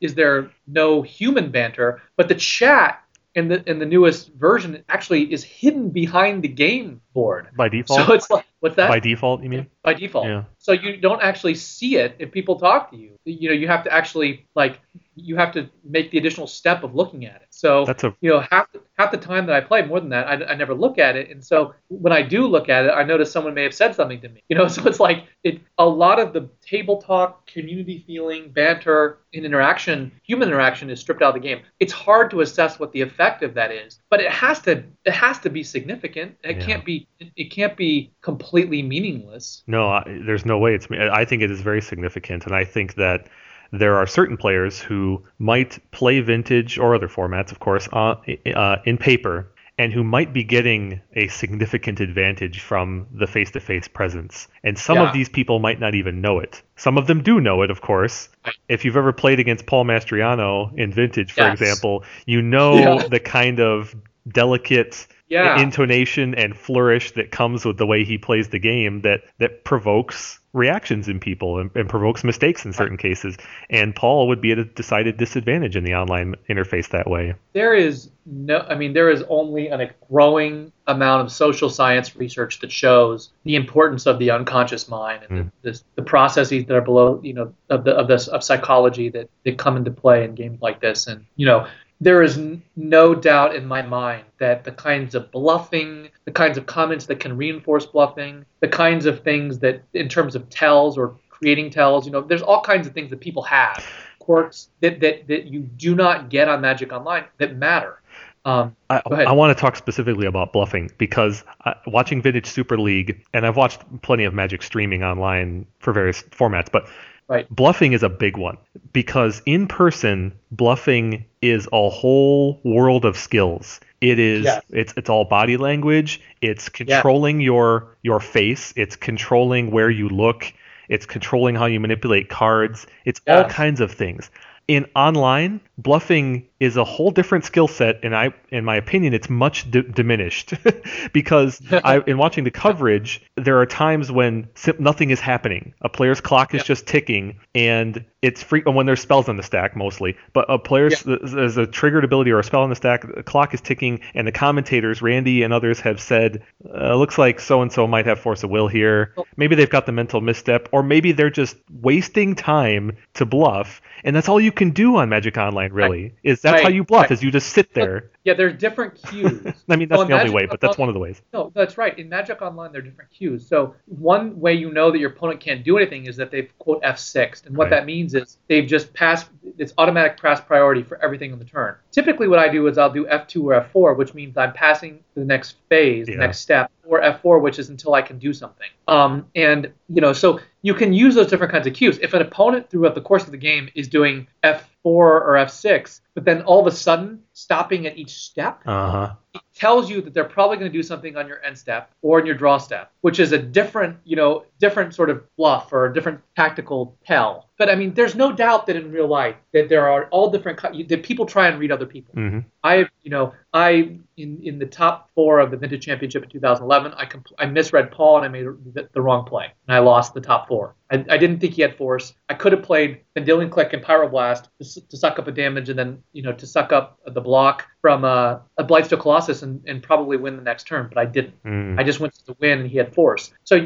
S2: is there no human banter, but the chat in the in the newest version actually is hidden behind the game board.
S1: By default.
S2: So it's like what's that?
S1: By default, you mean?
S2: By default.
S1: Yeah.
S2: So you don't actually see it if people talk to you. You know, you have to actually like you have to make the additional step of looking at it. So
S1: That's a
S2: you know half the, half the time that I play, more than that, I, I never look at it. And so when I do look at it, I notice someone may have said something to me. You know, so it's like it a lot of the table talk, community feeling, banter, and interaction, human interaction is stripped out of the game. It's hard to assess what the effect of that is, but it has to it has to be significant. It
S1: Yeah.
S2: can't be it, can't be completely meaningless.
S1: No, I, there's no way it's. I think it is very significant, and I think that there are certain players who might play vintage or other formats, of course, uh, uh, in paper, and who might be getting a significant advantage from the face-to-face presence. And some
S2: Yeah.
S1: of these people might not even know it. Some of them do know it, of course. If you've ever played against Paul Mastriano in vintage, for
S2: Yes.
S1: example, you know
S2: Yeah.
S1: the kind of delicate
S2: yeah.
S1: intonation and flourish that comes with the way he plays the game that that provokes reactions in people and, and provokes mistakes in certain cases. And Paul would be at a decided disadvantage in the online interface that way.
S2: there is no i mean there is only a growing amount of social science research that shows the importance of the unconscious mind and
S1: Mm.
S2: the, this, the processes that are below you know of the of this of psychology that, that come into play in games like this and you know there is n- no doubt in my mind that the kinds of bluffing, the kinds of comments that can reinforce bluffing, the kinds of things that, in terms of tells or creating tells, you know, there's all kinds of things that people have, quirks that, that, that you do not get on Magic Online that matter. Um,
S1: I. I want to talk specifically about bluffing because uh, watching Vintage Super League, and I've watched plenty of Magic streaming online for various formats, but
S2: Right.
S1: bluffing is a big one because in person, bluffing is a whole world of skills. It is
S2: Yes.
S1: it's it's all body language. It's controlling your your face. It's controlling where you look. It's controlling how you manipulate cards. It's all kinds of things. In online, bluffing is a whole different skill set, and I, in my opinion, it's much d- diminished because I, in watching the coverage, there are times when sim- nothing is happening. A player's clock is
S2: Yeah.
S1: just ticking, and it's free when there's spells on the stack mostly. But a player's there's a triggered ability or a spell on the stack, the clock is ticking, and the commentators, Randy and others, have said, uh, looks like so and so might have force of will here.
S2: Oh.
S1: Maybe they've got the mental misstep, or maybe they're just wasting time to bluff, and that's all you can do on Magic Online. Really, is that's how you bluff?
S2: Right.
S1: Is you just sit there.
S2: yeah, there's different cues.
S1: I mean, that's
S2: Well,
S1: the only way, but that's one of the ways.
S2: No, that's right. In Magic Online, there are different cues. So one way you know that your opponent can't do anything is that they've quote F6, and what
S1: Right.
S2: that means is they've just passed. It's automatic pass priority for everything on the turn. Typically, what I do is I'll do F2 or F4, which means I'm passing to the next phase,
S1: Yeah.
S2: the next step, or F4, which is until I can do something. Um, and you know, so you can use those different kinds of cues. If an opponent throughout the course of the game is doing F4 or F6, but then all of a sudden stopping at each step,
S1: Uh huh.
S2: it tells you that they're probably going to do something on your end step or in your draw step, which is a different, you know, different sort of bluff or a different tactical tell. But I mean, there's no doubt that in real life that there are all different that people try and read other people.
S1: hmm
S2: I, you know, I in in the top four of the Vintage Championship in 2011, I compl- I misread Paul and I made the, the wrong play and I lost the top four. I, I didn't think he had force. I could have played Vendilion Clique and Pyroblast to, to suck up a damage and then you know to suck up the block from uh, a Blightsteel Colossus and, and probably win the next turn, but I didn't.
S1: mm
S2: I just went to the win and he had force. So,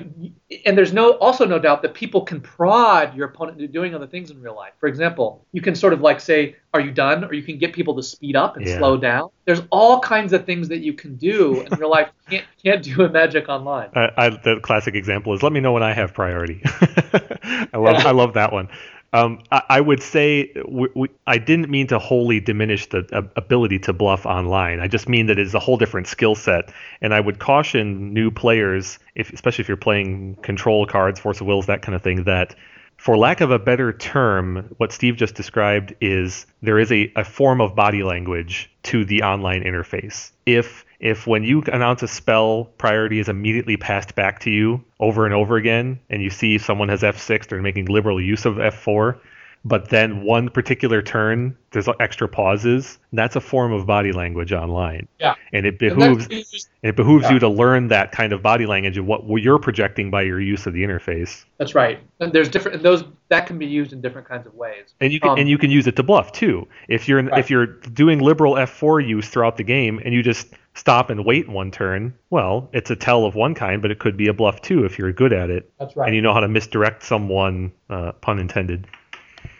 S2: and there's no also no doubt that people can prod your opponent into doing other things in real life. For example, you can sort of like say, "Are you done?" or you can get people to speed up and
S1: Yeah.
S2: slow down. There's all kinds of things that you can do in real life you can't can't do in Magic Online.
S1: I, I, the classic example is let me know when I have priority. I love I love that one. Um, I, I would say we, we, I didn't mean to wholly diminish the uh, ability to bluff online. I just mean that it's a whole different skill set, and I would caution new players, if, especially if you're playing control cards, force of wills, that kind of thing, that for lack of a better term, what Steve just described is there is a, a form of body language to the online interface. If if when you announce a spell, priority is immediately passed back to you over and over again, and you see someone has F6, they're making liberal use of F4, but then one particular turn, there's extra pauses, that's a form of body language online.
S2: Yeah.
S1: And it
S2: And
S1: behooves
S2: that's,
S1: it behooves
S2: Yeah.
S1: you to learn that kind of body language of what you're projecting by your use of the interface.
S2: that's right. And there's different those that can be used in different kinds of ways.
S1: And you can
S2: Um,
S1: and you can use it to bluff too. If you're
S2: Right.
S1: if you're doing liberal F4 use throughout the game and you just stop and wait one turn, well, it's a tell of one kind, but it could be a bluff too if you're good at it
S2: That's right.
S1: and you know how to misdirect someone, uh, pun intended.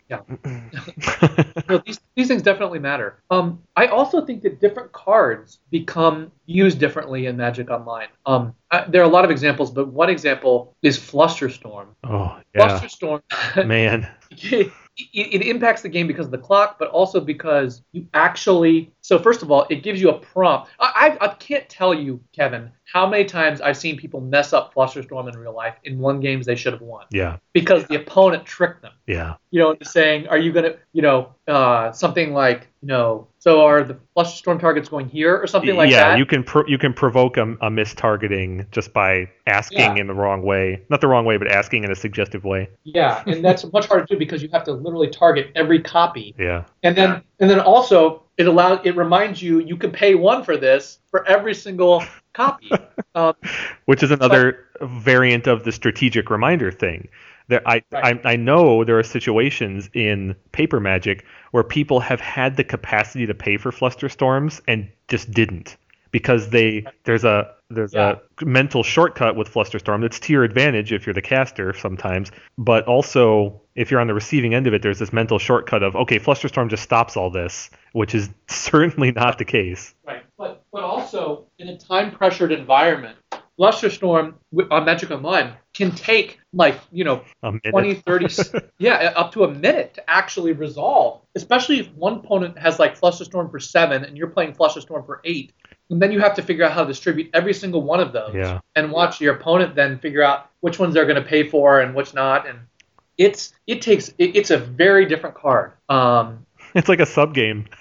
S2: Yeah. no, these, these things definitely matter. Um, I also think that different cards become used differently in Magic Online. Um, I, there are a lot of examples, but one example is Flusterstorm.
S1: oh yeah,
S2: Flusterstorm,
S1: man.
S2: it, it impacts the game because of the clock, but also because you actually. So first of all, it gives you a prompt. I, I, I can't tell you, Kevin, how many times I've seen people mess up Flusterstorm in real life in one games they should have won
S1: Yeah.
S2: because the opponent tricked them.
S1: Yeah.
S2: You know, saying, "Are you gonna, you know, uh, something like, you know, so are the Flusterstorm targets going here or something like
S1: yeah,
S2: that?"
S1: Yeah, you can pro- you can provoke a, a mistargeting just by asking
S2: Yeah.
S1: in the wrong way, not the wrong way, but asking in a suggestive way.
S2: yeah, and that's much harder to do because you have to literally target every copy
S1: Yeah,
S2: And then and then also it allows it reminds you you can pay one for this for every single copy. um,
S1: which is another variant of the strategic reminder thing. There, I,
S2: Right.
S1: I I know there are situations in paper magic where people have had the capacity to pay for Flusterstorms and just didn't because they there's a there's a mental shortcut with Flusterstorm that's to your advantage if you're the caster sometimes, but also if you're on the receiving end of it, there's this mental shortcut of okay, Flusterstorm just stops all this, which is certainly not the case.
S2: right. But but also in a time pressured environment, Flusterstorm on Magic Online can take like you know
S1: A
S2: 20 30 s- yeah up to a minute to actually resolve especially if one opponent has like flusterstorm for seven and you're playing flusterstorm for eight and then you have to figure out how to distribute every single one of those
S1: Yeah.
S2: and watch your opponent then figure out which ones they're going to pay for and which not and it's it takes it, it's a very different card um
S1: It's like a sub game.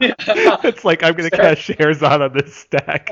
S1: it's like I'm gonna cast shares out of this stack.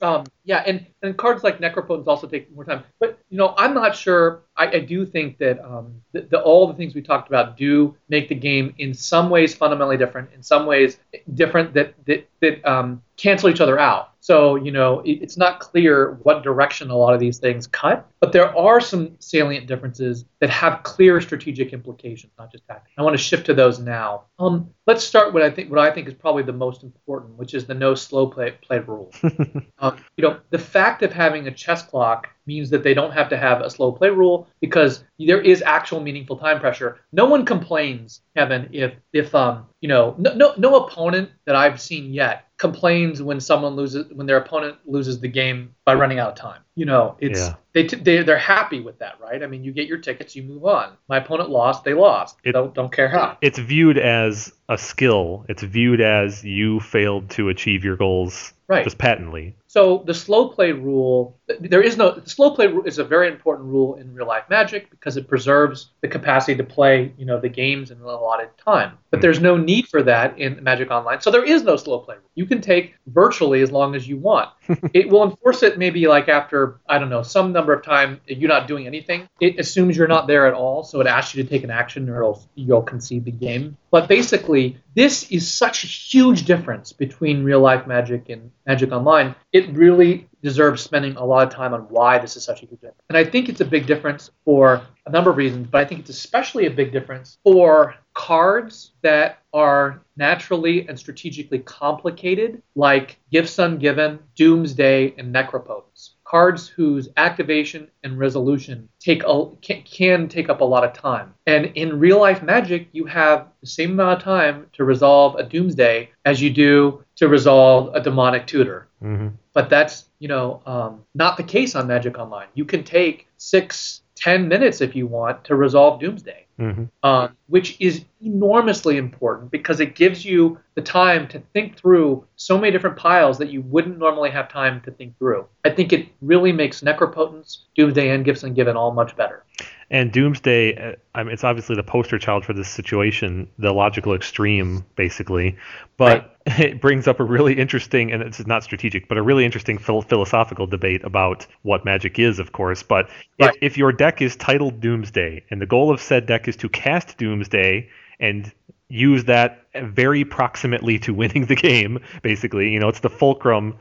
S2: Um, yeah, and, and cards like Necropotence also take more time. But you know, I'm not sure. I, I do think that um, the, the, all the things we talked about do make the game in some ways fundamentally different. In some ways, different that that that um, cancel each other out. So you know, it, it's not clear what direction a lot of these things cut. But there are some salient differences that have clear strategic implications, not just tactical. I want to shift to those now. Um, let's start with I think what I think is probably the most important, which is the no slow play, play rule. Um, you know, the fact of having a chess clock means that they don't have to have a slow play rule because there is actual meaningful time pressure. No one complains, Kevin, if if um you know no no, no opponent that I've seen yet complains when someone loses when their opponent loses the game by running out of time. You know, it's
S1: Yeah.
S2: they t- they they're happy with that, right? I mean, you get your tickets, you move on. My opponent lost, they lost.
S1: It-
S2: don't don't care how.
S1: it's viewed as a skill. It's viewed as you failed to achieve your goals
S2: Right.
S1: just patently.
S2: So the slow play rule, there is no slow play rule is a very important rule in real life Magic because it preserves the capacity to play, you know, the games in a allotted time. But
S1: Hmm.
S2: there's no need for that in Magic Online. So there is no slow play rule. You can take virtually as long as you want. it will enforce it maybe like after I don't know some number of time you're not doing anything. It assumes you're not there at all, so it asks you to take an action or else you'll concede the game. But basically, this is such a huge difference between real life Magic and Magic Online. It really deserves spending a lot of time on why this is such a huge difference. And I think it's a big difference for a number of reasons, but I think it's especially a big difference for cards that are naturally and strategically complicated, like Gifts Ungiven, Doomsday, and Necropotence. Cards whose activation and resolution take a, can, can take up a lot of time. And in real life Magic, you have the same amount of time to resolve a Doomsday as you do to resolve a Demonic Tutor
S1: hmm
S2: but that's you know um, not the case on Magic Online. You can take six, ten minutes if you want to resolve Doomsday,
S1: hmm
S2: um, which is enormously important because it gives you the time to think through so many different piles that you wouldn't normally have time to think through. I think it really makes Necropotence, Doomsday, and Gifts Ungiven all much better.
S1: And Doomsday, uh, I mean, it's obviously the poster child for this situation, the logical extreme, basically. But it brings up a really interesting, and it's not strategic, but a really interesting phil- philosophical debate about what magic is, of course. But
S2: Right.
S1: if, if your deck is titled Doomsday, and the goal of said deck is to cast Doomsday and use that very proximately to winning the game, basically, you know, it's the fulcrum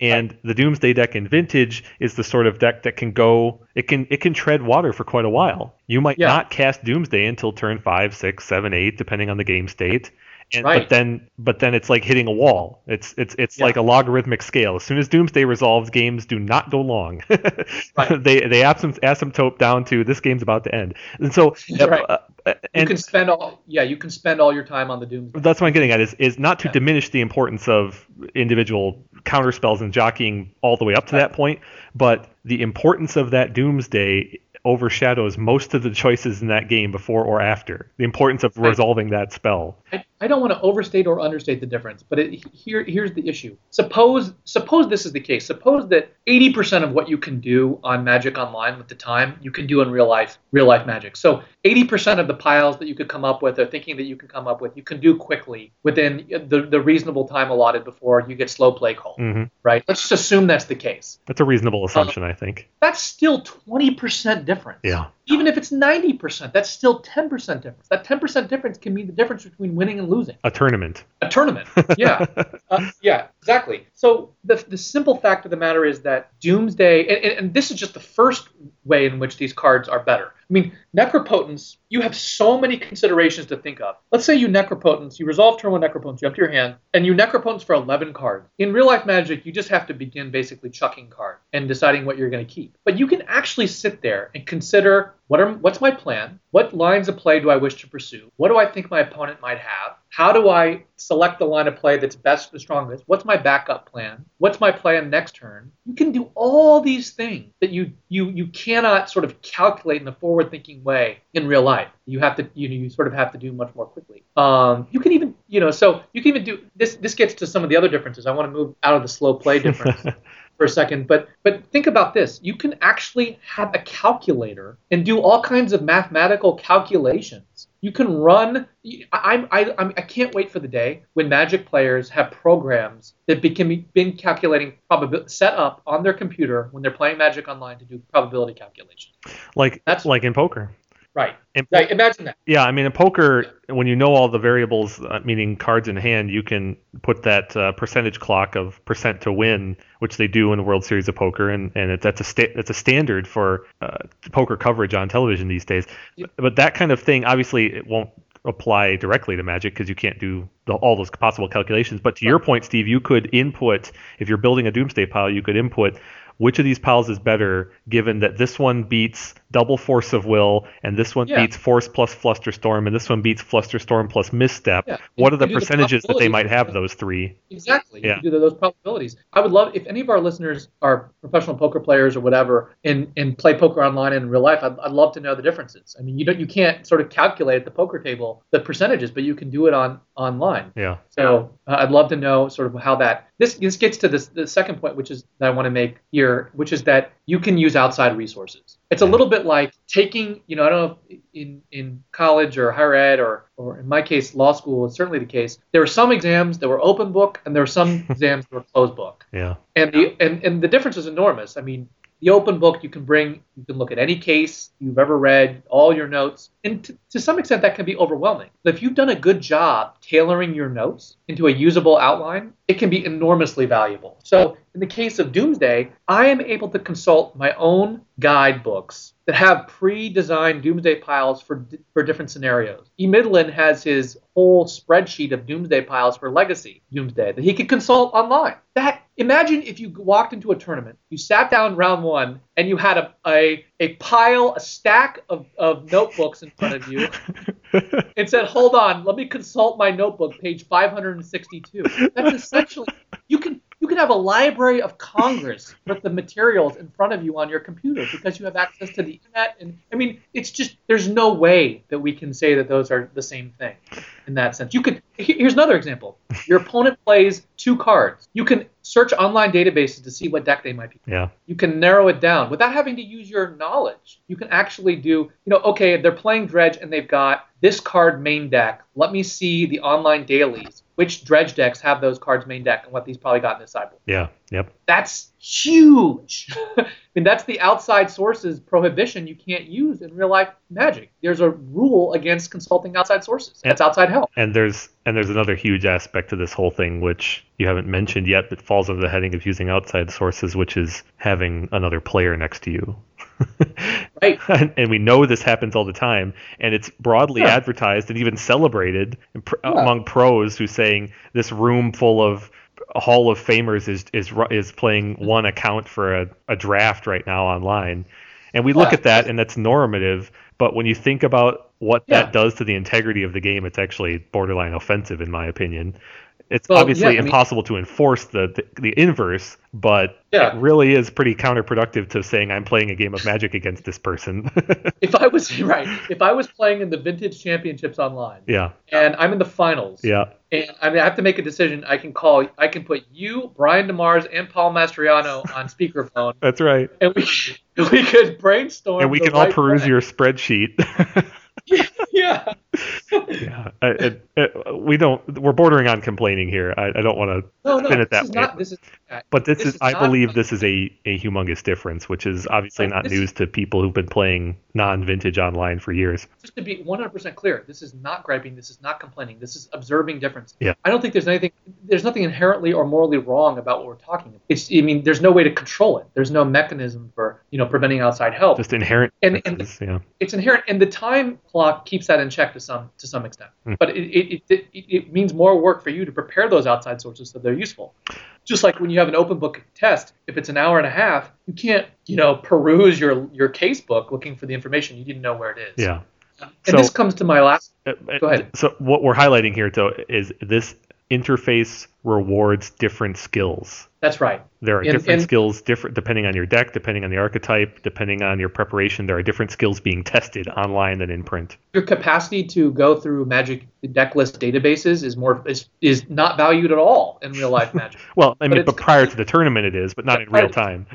S1: and the Doomsday deck in Vintage is the sort of deck that can go it can it can tread water for quite a while. You might
S2: Yeah.
S1: not cast Doomsday until turn five, six, seven, eight, depending on the game state. And,
S2: Right.
S1: But then but then it's like hitting a wall. It's it's it's
S2: Yeah.
S1: like a logarithmic scale. As soon as Doomsday resolves, games do not go long.
S2: Right.
S1: they they asymptote, asymptote down to this game's about to end. And so
S2: Right.
S1: uh, uh,
S2: You can spend all yeah, you can spend all your time on the Doomsday.
S1: that's what I'm getting at is is not to
S2: Yeah.
S1: diminish the importance of individual counter spells and jockeying all the way up to that point, but the importance of that Doomsday overshadows most of the choices in that game before or after. The importance of resolving that spell.
S2: I, I don't want to overstate or understate the difference, but it, here here's the issue. Suppose suppose this is the case. Suppose that 80% of what you can do on Magic Online with the time you can do in real life real life Magic. So 80% of the piles that you could come up with or thinking that you can come up with, you can do quickly within the, the reasonable time allotted before you get slow play called.
S1: Mhm.
S2: Right? Let's just assume that's the case.
S1: That's a reasonable assumption, I think.
S2: That's still 20% difference.
S1: Yeah.
S2: Even if it's 90%, that's still 10% difference. That 10% difference can mean the difference between winning and losing.
S1: A tournament.
S2: A tournament. Yeah. uh, yeah, exactly. So the, the simple fact of the matter is that Doomsday, and, and, and this is just the first way in which these cards are better. I mean, Necropotence, you have so many considerations to think of. Let's say you Necropotence, you resolve turn one Necropotence, you empty your hand, and you Necropotence for 11 cards. In real life Magic, you just have to begin basically chucking cards and deciding what you're going to keep. But you can actually sit there and consider what are what's my plan? What lines of play do I wish to pursue? What do I think my opponent might have? How do I select the line of play that's best, the strongest? What's my backup plan? What's my plan next turn? You can do all these things that you you you cannot sort of calculate in a forward-thinking way in real life. You have to you know you sort of have to do much more quickly. Um, you can even you know so you can even do this. This gets to some of the other differences. I want to move out of the slow play difference for a second, but but think about this. You can actually have a calculator and do all kinds of mathematical calculations. You can run. I I I'm, I can't wait for the day when Magic players have programs that can be been calculating probability set up on their computer when they're playing Magic Online to do probability calculations.
S1: Like
S2: That's-
S1: like in poker.
S2: Right. Right. Imagine that.
S1: Yeah, I mean, in poker, when you know all the variables, uh, meaning cards in hand, you can put that uh, percentage clock of percent to win, which they do in the World Series of Poker, and and it, that's a sta- that's a standard for uh, poker coverage on television these days.
S2: Yeah.
S1: But that kind of thing, obviously, it won't apply directly to Magic because you can't do the, all those possible calculations. But to your point, Steve, you could input if you're building a Doomsday pile, you could input which of these piles is better given that this one beats double force of will and this one
S2: Yeah.
S1: beats force plus flusterstorm and this one beats flusterstorm plus misstep
S2: Yeah.
S1: what are the
S2: do the
S1: percentages that they might have those three
S2: Exactly. You
S1: Yeah.
S2: do those probabilities. I would love if any of our listeners are professional poker players or whatever and, and play poker online and in real life. I'd, I'd love to know the differences. I mean, you don't you can't sort of calculate at the poker table the percentages, but you can do it on online.
S1: yeah
S2: So uh, I'd love to know sort of how that this this gets to this the second point, which is that I want to make here, which is that you can use outside resources. It's a little bit like taking, you know, I don't know if in in college or higher ed or or in my case law school is certainly the case. There were some exams that were open book and there were some exams that were closed book
S1: yeah
S2: and the and, and the difference is enormous. I mean, the open book you can bring, you can look at any case you've ever read, all your notes, and to, to some extent that can be overwhelming. But if you've done a good job tailoring your notes into a usable outline, it can be enormously valuable. So in the case of Doomsday, I am able to consult my own guidebooks that have pre-designed Doomsday piles for for different scenarios. E. Midland has his whole spreadsheet of Doomsday piles for Legacy Doomsday that he could consult online. That imagine if you walked into a tournament, you sat down round one, and you had a a, a pile, a stack of, of notebooks in front of you, and said, "Hold on, let me consult my notebook, page 562." That's essentially you can you can have a Library of Congress with the materials in front of you on your computer because you have access to the internet. And I mean, it's just there's no way that we can say that those are the same thing in that sense. You could here's another example. Your opponent plays two cards. You can search online databases to see what deck they might be
S1: yeah
S2: you can narrow it down without having to use your knowledge. You can actually do, you know, okay, they're playing Dredge and they've got this card main deck. Let me see the online dailies. Which Dredge decks have those cards main deck and what these probably got in the sideboard.
S1: yeah yep
S2: That's huge. I mean, that's the outside sources prohibition you can't use in real life magic. There's a rule against consulting outside sources. That's outside help.
S1: and there's and there's another huge aspect to this whole thing which you haven't mentioned yet but falls under the heading of using outside sources which is having another player next to you
S2: Right.
S1: and we know this happens all the time and it's broadly
S2: Yeah.
S1: advertised and even celebrated pr-
S2: Yeah.
S1: among pros who saying this room full of hall of famers is is is playing mm-hmm. one account for a, a draft right now online and we look at that and that's normative but when you think about what
S2: Yeah.
S1: that does to the integrity of the game it's actually borderline offensive in my opinion It's
S2: Well,
S1: obviously
S2: yeah, I mean-
S1: impossible to enforce the, the the inverse, but
S2: Yeah.
S1: it really is pretty counterproductive to saying I'm playing a game of Magic against this person.
S2: If I was right, if I was playing in the Vintage Championships online
S1: yeah,
S2: and I'm in the finals,
S1: yeah,
S2: and I mean I have to make a decision, I can call, I can put you, Brian DeMars, and Paul Mastriano on speakerphone,
S1: that's right.
S2: and we we could brainstorm.
S1: And we can all
S2: right
S1: peruse
S2: plan.
S1: your spreadsheet.
S2: yeah.
S1: Yeah, I, it, it, we don't. We're bordering on complaining here. I, I don't want to
S2: No, no,
S1: spin it
S2: this
S1: that
S2: is
S1: way.
S2: not. This is.
S1: Uh, but this,
S2: This
S1: is,
S2: is
S1: I
S2: not-
S1: believe this is a, a humongous difference, which is obviously not news to people who've been playing non-vintage online for years.
S2: just to be 100% clear, this is not griping. This is not complaining. This is observing difference.
S1: Yeah.
S2: I don't think there's anything. There's nothing inherently or morally wrong about what we're talking about. It's. I mean, there's no way to control it. There's no mechanism for you know preventing outside help.
S1: Just inherent
S2: And- and-
S1: yeah.
S2: it's inherent, and the time clock keeps that in check to some to some extent.
S1: Hmm.
S2: But it, it, it, it, means more work for you to prepare those outside sources so they're useful. Just like when you have an open book test, if it's an hour and a half, you can't you know peruse your your case book looking for the information you didn't know where it is.
S1: Yeah.
S2: And
S1: So-
S2: this comes to my last.
S1: Uh,
S2: Go ahead.
S1: So what we're highlighting here, though, is this interface rewards different skills.
S2: That's right.
S1: There are
S2: And-
S1: different
S2: and-
S1: skills, different depending on your deck, depending on the archetype, depending on your preparation. There are different skills being tested online than in print.
S2: Your capacity to go through Magic deck list databases is more is, is not valued at all in real life Magic.
S1: Well, I mean,
S2: it's-
S1: but prior to the tournament, it is, but not in real time.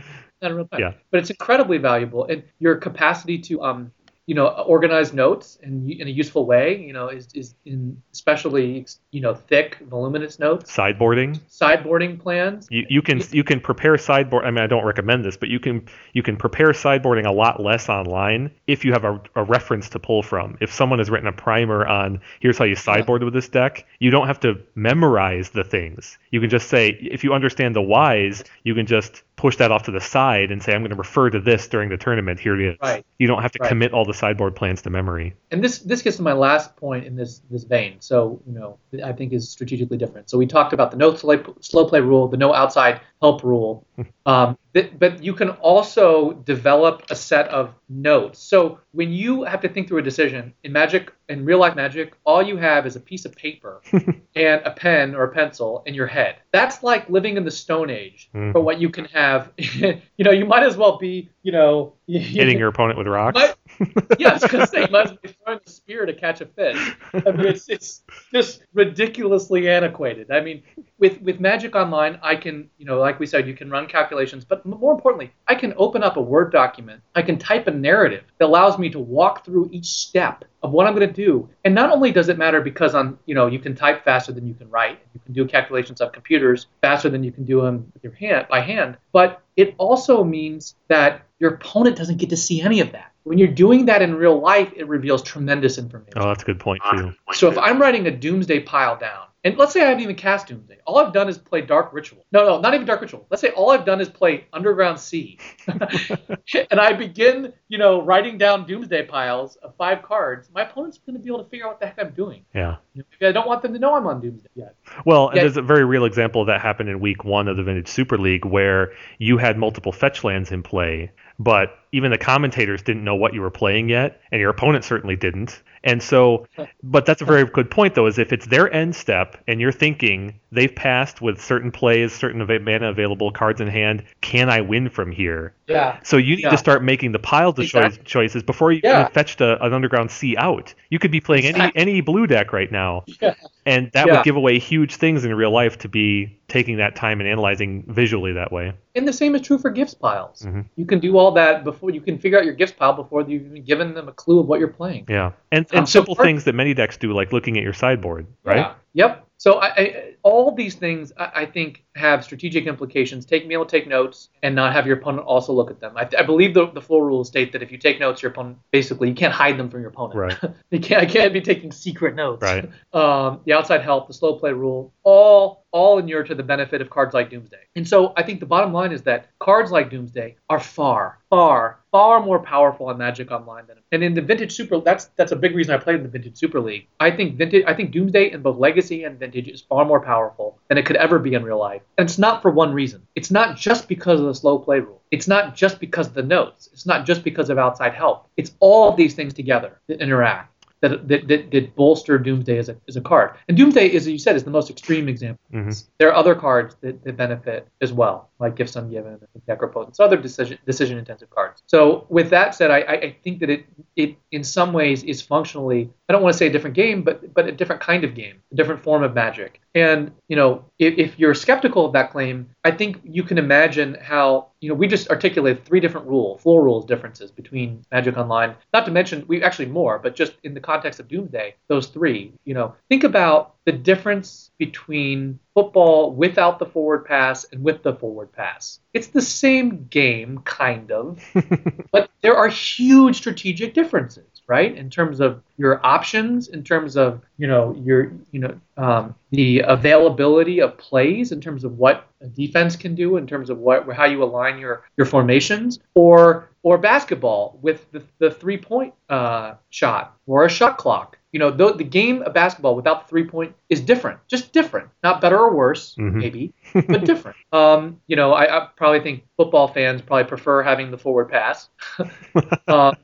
S2: not in real time.
S1: Yeah.
S2: But it's incredibly valuable, and your capacity to um, you know, organize notes in, in a useful way, you know, is, is in especially you know thick, voluminous notes,
S1: Sideboarding.
S2: sideboarding plans.
S1: You, you can you can prepare sideboard. I mean, I don't recommend this, but you can you can prepare sideboarding a lot less online if you have a, a reference to pull from. If someone has written a primer on here's how you sideboard with this deck, you don't have to memorize the things. You can just say if you understand the whys, you can just push that off to the side and say I'm going to refer to this during the tournament. Here it is.
S2: Right.
S1: You don't have to
S2: Right.
S1: commit all the sideboard plans to memory.
S2: and this this gets to my last point in this this vein. So you know, I think is strategically different. So we talked about the no slow, slow play rule, the no outside help rule, um, th- but you can also develop a set of notes. So when you have to think through a decision in Magic, in real life Magic, all you have is a piece of paper and a pen or a pencil in your head. That's like living in the Stone Age
S1: Mhm.
S2: for what you can have. you know, you might as well be, you know,
S1: Hitting your opponent with rocks.
S2: might- yeah, I was gonna say, you might as well be throwing a spear to catch a fish. I mean, it's it's just ridiculously antiquated. I mean, with with Magic Online, I can, you know, like we said, you can run calculations, but more importantly, I can open up a Word document. I can type a narrative that allows me to walk through each step of what I'm going to do. And not only does it matter because on, you know, you can type faster than you can write, you can do calculations on computers faster than you can do them with your hand by hand, but it also means that your opponent doesn't get to see any of that. When you're doing that in real life, it reveals tremendous information.
S1: Oh, that's a good point too.
S2: So if I'm writing a Doomsday pile down, and let's say I haven't even cast Doomsday, all I've done is play Dark Ritual. No, no, not even Dark Ritual. Let's say all I've done is play Underground Sea, and I begin, you know, writing down Doomsday piles of five cards. My opponent's going to be able to figure out what the heck I'm doing.
S1: Yeah.
S2: You know, maybe I don't want them to know I'm on Doomsday yet.
S1: Well, and there's a very real example of that happened in week one of the Vintage Super League where you had multiple fetch lands in play, but even the commentators didn't know what you were playing yet, and your opponent certainly didn't. And so, but that's a very good point, though, is if it's their end step and you're thinking they've passed with certain plays, certain mana available cards in hand, can I win from here?
S2: Yeah.
S1: So you need
S2: Yeah.
S1: to start making the piles of
S2: Exactly.
S1: choices before you
S2: Yeah.
S1: fetched a, an underground sea out. You could be playing
S2: Exactly.
S1: any any blue deck right now,
S2: Yeah.
S1: and that would give away huge things in real life to be taking that time and analyzing visually that way.
S2: And the same is true for gifts piles.
S1: Mhm.
S2: You can do all that before you can figure out your gifts pile before you've even given them a clue of what you're playing.
S1: Yeah, and
S2: Um,
S1: and
S2: so
S1: simple
S2: part-
S1: things that many decks do, like looking at your sideboard, right?
S2: Yeah. Yep. So I, I, all these things I, I think have strategic implications. Take able to take notes and not have your opponent also look at them. I, I believe the, the floor rules state that if you take notes, your opponent basically you can't hide them from your opponent.
S1: Right.
S2: you can't. I can't be taking secret notes.
S1: Right.
S2: Um, the outside help, the slow play rule, all all inure to the benefit of cards like Doomsday. And so I think the bottom line is that cards like Doomsday are far, far, far more powerful on Magic Online than and in the Vintage Super. That's that's a big reason I played in the Vintage Super League. I think Vintage, I think Doomsday in both Legacy and Vintage is far more powerful than it could ever be in real life. And it's not for one reason. It's not just because of the slow play rule. It's not just because of the notes. It's not just because of outside help. It's all of these things together that interact. that that, that, that bolster Doomsday as a, as a card. And Doomsday, as you said, is the most extreme example.
S1: Mm-hmm.
S2: There are other cards that, that benefit as well, like Gifts Ungiven, Necropotence, other decision decision intensive cards. So with that said, I, I think that it it in some ways is functionally I don't want to say a different game, but but a different kind of game, a different form of Magic. And you know, if, if you're skeptical of that claim, I think you can imagine how you know we just articulated three different rule, floor rules differences between Magic Online. Not to mention we actually more, but just in the context of Doomsday, those three. You know, think about the difference between football without the forward pass and with the forward pass. It's the same game, kind of, but there are huge strategic differences, right? In terms of your options, in terms of you know your you know um, the availability of plays, in terms of what a defense can do, in terms of what how you align your your formations, or or basketball with the, the three point uh, shot or a shot clock you know, the, the game of basketball without the three point is different, just different, not better or worse,
S1: Mhm.
S2: maybe, but different. Um, you know, I, I probably think football fans probably prefer having the forward pass. um,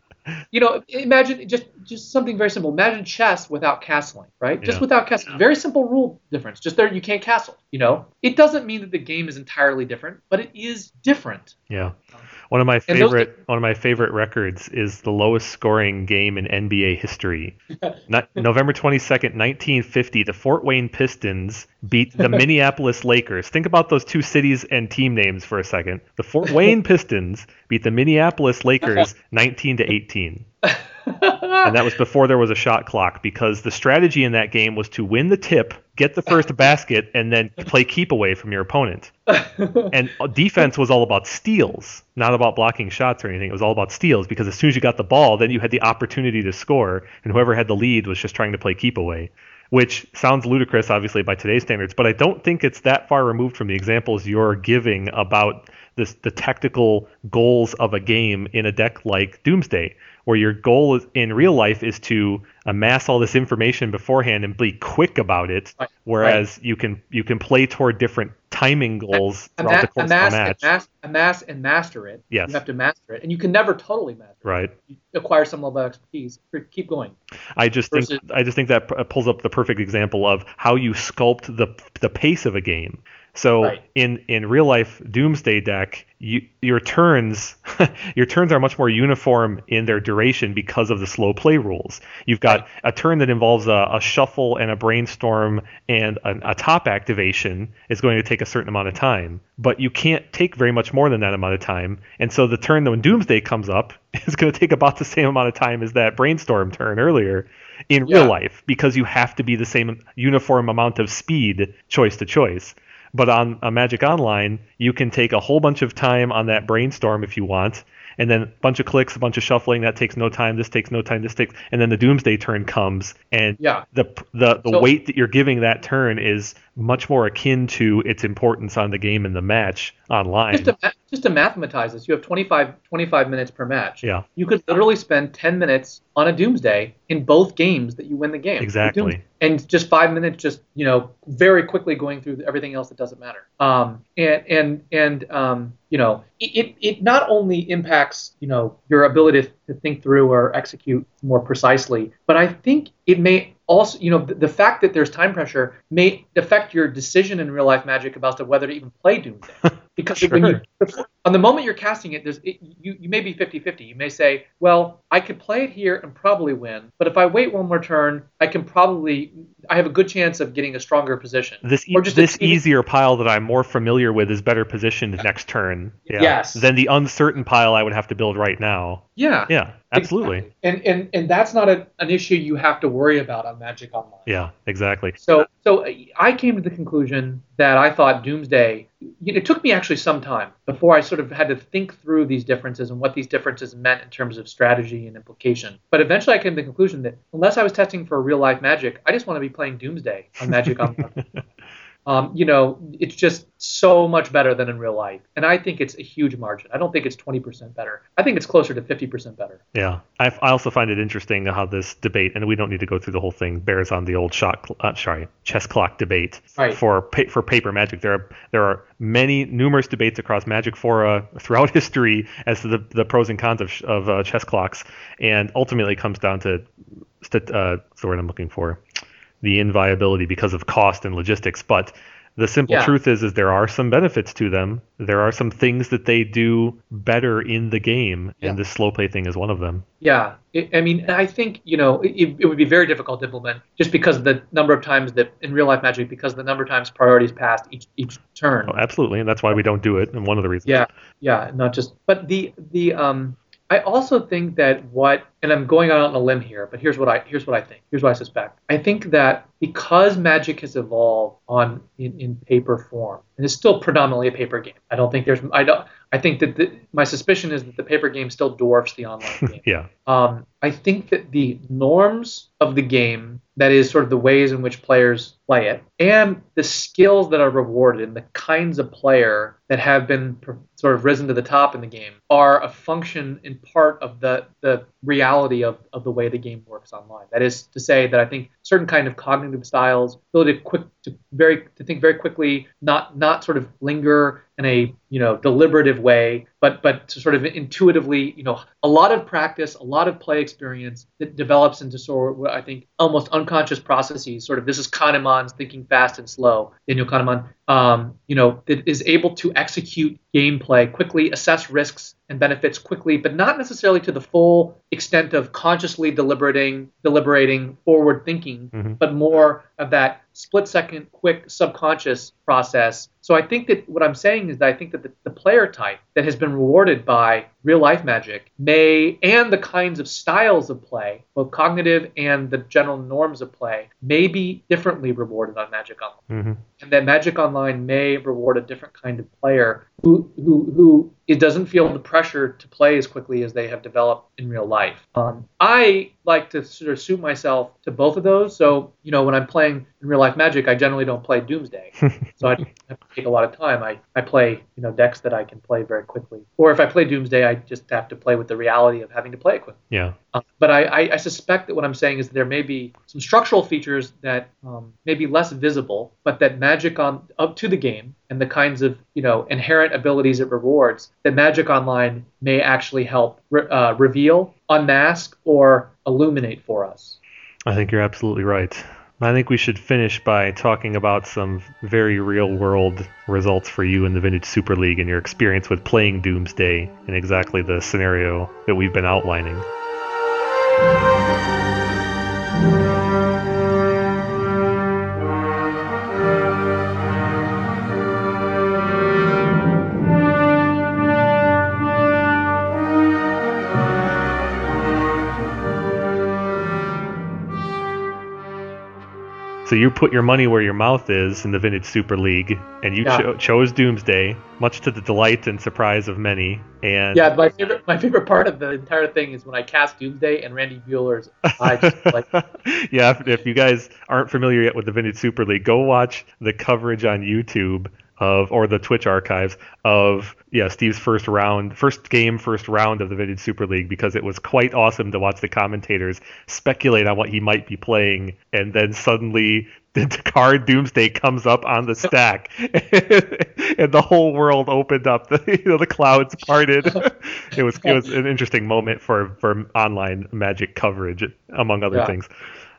S2: you know, imagine just just something very simple. Imagine chess without castling, right? Just without castling. Very simple rule difference. Just there, you can't castle. You know, it doesn't mean that the game is entirely different, but it is different.
S1: Yeah. One of my favorite one of my favorite records is the lowest scoring game in NBA history. Not, November 22nd, 1950, the Fort Wayne Pistons beat the Minneapolis Lakers. Think about those two cities and team names for a second. The Fort Wayne Pistons beat the Minneapolis Lakers 19 to 18. And that was before there was a shot clock because the strategy in that game was to win the tip, get the first basket, and then play keep away from your opponent. And defense was all about steals, not about blocking shots or anything. It was all about steals because as soon as you got the ball, then you had the opportunity to score, and whoever had the lead was just trying to play keep away. Which sounds ludicrous, obviously, by today's standards, but I don't think it's that far removed from the examples you're giving about this, the tactical goals of a game in a deck like Doomsday, where your goal is, in real life is to amass all this information beforehand and be quick about it,
S2: Right.
S1: whereas you can you can play toward different timing goals throughout the course
S2: amass,
S1: of a match.
S2: amass, amass and master it.
S1: Yes.
S2: You have to master it, and you can never totally master it.
S1: Right.
S2: You acquire some level of expertise. Keep going.
S1: I just think I just think that pulls up the perfect example of how you sculpt the the pace of a game. So
S2: Right.
S1: in in real life Doomsday deck, you, your turns your turns are much more uniform in their duration because of the slow play rules. You've got
S2: Right.
S1: a turn that involves a, a shuffle and a brainstorm and a, a top activation is going to take a certain amount of time, but you can't take very much more than that amount of time. And so the turn that when Doomsday comes up is going to take about the same amount of time as that brainstorm turn earlier in
S2: Yeah.
S1: real life because you have to be the same uniform amount of speed choice to choice. But on a Magic Online, you can take a whole bunch of time on that brainstorm if you want, and then a bunch of clicks, a bunch of shuffling. That takes no time. This takes no time. This takes, and then the Doomsday turn comes, and
S2: Yeah.
S1: the the the
S2: So-
S1: weight that you're giving that turn is much more akin to its importance on the game and the match online.
S2: Just to, just to mathematize this, you have 25, 25 minutes per match.
S1: Yeah.
S2: You could literally spend 10 minutes on a Doomsday in both games that you win the game.
S1: Exactly.
S2: And just five minutes, just you know, very quickly going through everything else that doesn't matter. Um, and and and um, you know, it, it it not only impacts you know your ability to think through or execute more precisely, but I think it may also, you know, the, the fact that there's time pressure may affect your decision in real life magic about whether to even play Doomsday. Because when you, on the moment you're casting it, there's it, you, you may be 50-50. You may say, well, I could play it here and probably win, but if I wait one more turn, I can probably I have a good chance of getting a stronger position.
S1: This e-
S2: Or just
S1: this easier pile that I'm more familiar with is better positioned next turn. Yeah.
S2: Yes.
S1: Than the uncertain pile I would have to build right now.
S2: Yeah.
S1: Yeah, absolutely.
S2: Exactly. And and and that's not a, an issue you have to worry about on Magic Online.
S1: Yeah, exactly.
S2: So, so I came to the conclusion that I thought Doomsday. It took me actually some time before I sort of had to think through these differences and what these differences meant in terms of strategy and implication. But eventually, I came to the conclusion that unless I was testing for real life Magic, I just want to be playing Doomsday on Magic Online. um, you know, it's just so much better than in real life. And I think it's a huge margin. I don't think it's 20% better. I think it's closer to 50% better.
S1: Yeah. I, I also find it interesting how this debate, and we don't need to go through the whole thing, bears on the old shot, uh, sorry, chess clock debate
S2: Right.
S1: for pa- for paper magic. There are there are many numerous debates across Magic Fora throughout history as to the, the pros and cons of, of uh, chess clocks, and ultimately it comes down to st- uh, what's the word I'm looking for, the inviability because of cost and logistics. But the simple
S2: Yeah.
S1: truth is, is there are some benefits to them. There are some things that they do better in the game,
S2: Yeah.
S1: and this slow play thing is one of them.
S2: Yeah, it, I mean, I think you know it, it would be very difficult to implement just because of the number of times that in real life Magic, because the number of times priorities passed each each turn.
S1: Oh, absolutely, and that's why we don't do it. And one of the reasons.
S2: Yeah, yeah, not just. But the the um, I also think that what, and I'm going out on a limb here, but here's what I here's what I think. Here's what I suspect. I think that because Magic has evolved on in, in paper form, and it's still predominantly a paper game. I don't think there's. I don't. I think that the, my suspicion is that the paper game still dwarfs the online game.
S1: Yeah.
S2: Um, I think that the norms of the game, that is, sort of the ways in which players play it, and the skills that are rewarded and the kinds of player that have been sort of risen to the top in the game, are a function in part of the, the reality of, of the way the game works online. That is to say that I think certain kind of cognitive styles, ability to quick to very to think very quickly, not not sort of linger in a you know deliberative way, but but to sort of intuitively, you know, a lot of practice, a lot of play experience that develops into sort of I think almost unconscious processes. Sort of this is Kahneman's thinking fast and slow. Daniel Kahneman, um, you know, that is able to execute gameplay quickly, assess risks and benefits quickly, but not necessarily to the full extent of consciously deliberating, deliberating, forward thinking,
S1: Mhm.
S2: but more of that split second, quick subconscious process. So I think that what I'm saying is that I think that the, the player type that has been rewarded by real life magic may, and the kinds of styles of play, both cognitive and the general norms of play, may be differently rewarded on Magic Online
S1: hmm
S2: and that Magic Online may reward a different kind of player who who who it doesn't feel the pressure to play as quickly as they have developed in real life. Um, I like to sort of suit myself to both of those. So you know, when I'm playing in real life Magic, I generally don't play Doomsday, so I take a lot of time. I I play you know decks that I can play very quickly, or if I play Doomsday, I just have to play with the reality of having to play it quickly.
S1: Yeah.
S2: Uh, but I, I, I suspect that what I'm saying is that there may be some structural features that um, may be less visible, but that Magic on up to the game and the kinds of you know inherent abilities it rewards that Magic Online may actually help re- uh, reveal, unmask, or illuminate for us.
S1: I think you're absolutely right. I think we should finish by talking about some very real world results for you in the Vintage Super League and your experience with playing Doomsday in exactly the scenario that we've been outlining. So you put your money where your mouth is in the Vintage Super League, and you
S2: Yeah.
S1: cho- chose Doomsday, much to the delight and surprise of many. And
S2: Yeah, my favorite my favorite part of the entire thing is when I cast Doomsday and Randy Buehler's eye just like
S1: yeah, if, if you guys aren't familiar yet with the Vintage Super League, go watch the coverage on YouTube of or the Twitch archives of yeah Steve's first round, first game, first round of the Vintage Super League because it was quite awesome to watch the commentators speculate on what he might be playing, and then suddenly the card Doomsday comes up on the stack, and the whole world opened up. The, you know, the clouds parted. it was it was an interesting moment for for online Magic coverage, among other
S2: Yeah.
S1: things.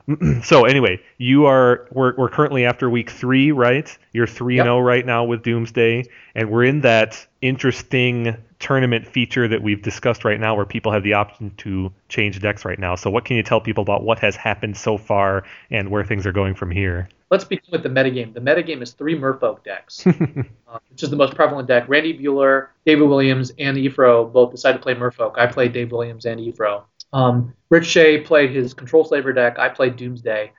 S1: so anyway, you are we're, we're currently after week three, right? You're three and zero right now with Doomsday, and we're in that interesting tournament feature that we've discussed right now, where people have the option to change decks right now. So what can you tell people about what has happened so far and where things are going from here?
S2: Let's begin with the metagame. The metagame is three Merfolk decks, uh, which is the most prevalent deck. Randy Buehler, David Williams, and Efro both decided to play Merfolk. I played Dave Williams and Efro. Um, Rich Shea played his Control Slaver deck. I played Doomsday.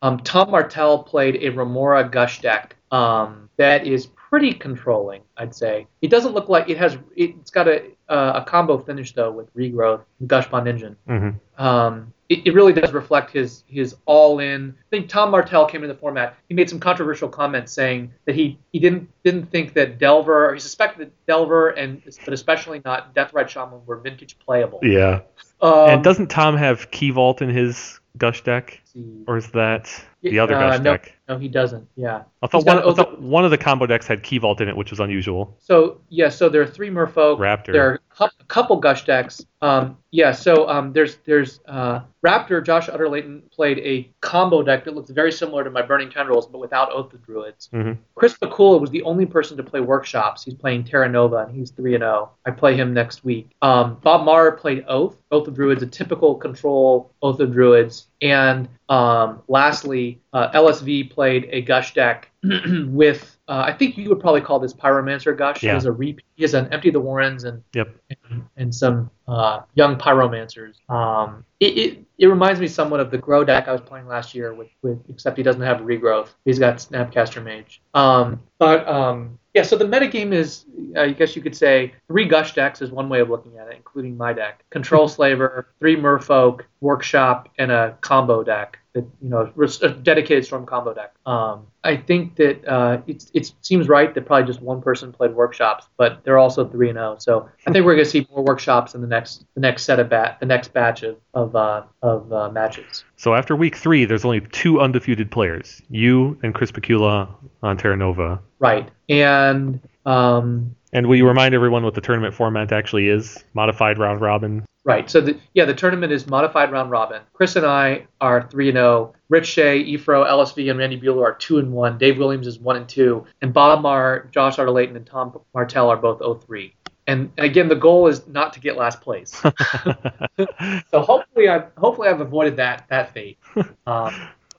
S2: Um, Tom Martell played a Remora Gush deck um, that is pretty controlling, I'd say. It doesn't look like it has. It's got a uh, a combo finish though with Regrowth, and Gush Bond Engine
S1: hmm
S2: um, it, it, it really does reflect his his all in. I think Tom Martell came into the format. He made some controversial comments saying that he he didn't didn't think that Delver or he suspected that Delver and but especially not Deathrite Shaman were vintage playable.
S1: Yeah.
S2: Um,
S1: and doesn't Tom have Key Vault in his Gush deck?
S2: See.
S1: Or is that the other
S2: Uh,
S1: Gush
S2: no,
S1: deck?
S2: No, he doesn't. Yeah.
S1: I thought, one, I thought one of the combo decks had Key Vault in it, which was unusual.
S2: So yeah, so there are three Merfolk.
S1: Raptor.
S2: There are a couple Gush decks. Um, yeah, so um, there's there's uh, Raptor. Josh Utter-Leyton played a combo deck that looks very similar to my Burning Tendrils, but without Oath of Druids.
S1: Mhm.
S2: Chris Pakula was the only person to play workshops. He's playing Terra Nova, and he's three and zero. I play him next week. Um, Bob Maher played Oath. Oath of Druids, a typical control Oath of Druids, and um, lastly, uh, LSV played a Gush deck with. Uh, I think you would probably call this Pyromancer Gush. He has a re- he has an Empty the Warrens and
S1: Yep.
S2: and, and some uh, young pyromancers. Um, it, it it reminds me somewhat of the Grow deck I was playing last year with, with except he doesn't have regrowth. He's got Snapcaster Mage. Um, but um, yeah, so the metagame is, I guess you could say, three Gush decks is one way of looking at it, including my deck. Control Slaver, three Merfolk, Workshop, and a combo deck that you know a dedicated Storm combo deck. Um, I think that uh, it, it seems right that probably just one person played workshops, but they're also three and zero. So I think we're going to see more workshops in the next the next set of bat the next batch of of uh, of uh, matches.
S1: So after week three, there's only two undefeated players: you and Chris Pakula on Terra Nova.
S2: Right, and um,
S1: And will you remind everyone what the tournament format actually is? Modified round robin.
S2: Right. So the yeah, the tournament is modified round robin. Chris and I are three and zero. Rich Shea, Efro, LSV, and Randy Buehler are two and one. Dave Williams is one and two, and Bob Maher, Josh Utter-Leyton, and Tom Martell are both 0-3. And again, the goal is not to get last place. so hopefully, I hopefully I've avoided that that fate. Um,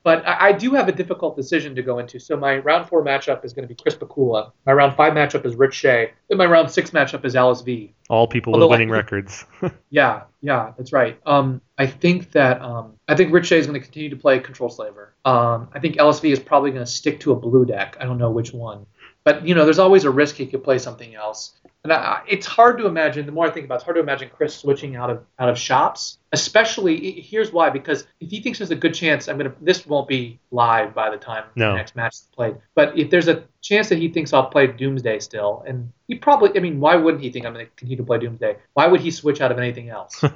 S2: but I, I do have a difficult decision to go into. So my round four matchup is going to be Chris Pakula. My round five matchup is Rich Shea. And my round six matchup is LSV.
S1: All people
S2: Although
S1: with winning
S2: think-
S1: records.
S2: Yeah, yeah, that's right. Um, I think that um, I think Rich Shea is going to continue to play Control Slaver. Um, I think LSV is probably going to stick to a blue deck. I don't know which one, but you know, there's always a risk he could play something else. And I, I- it's hard to imagine. The more I think about, it, it's hard to imagine Chris switching out of out of shops. Especially, here's why: because if he thinks there's a good chance, I'm gonna. This won't be live by the time
S1: No.
S2: the next match is played. But if there's a chance that he thinks I'll play Doomsday still, and he probably, I mean, why wouldn't he think I'm going to continue to play Doomsday? Why would he switch out of anything else?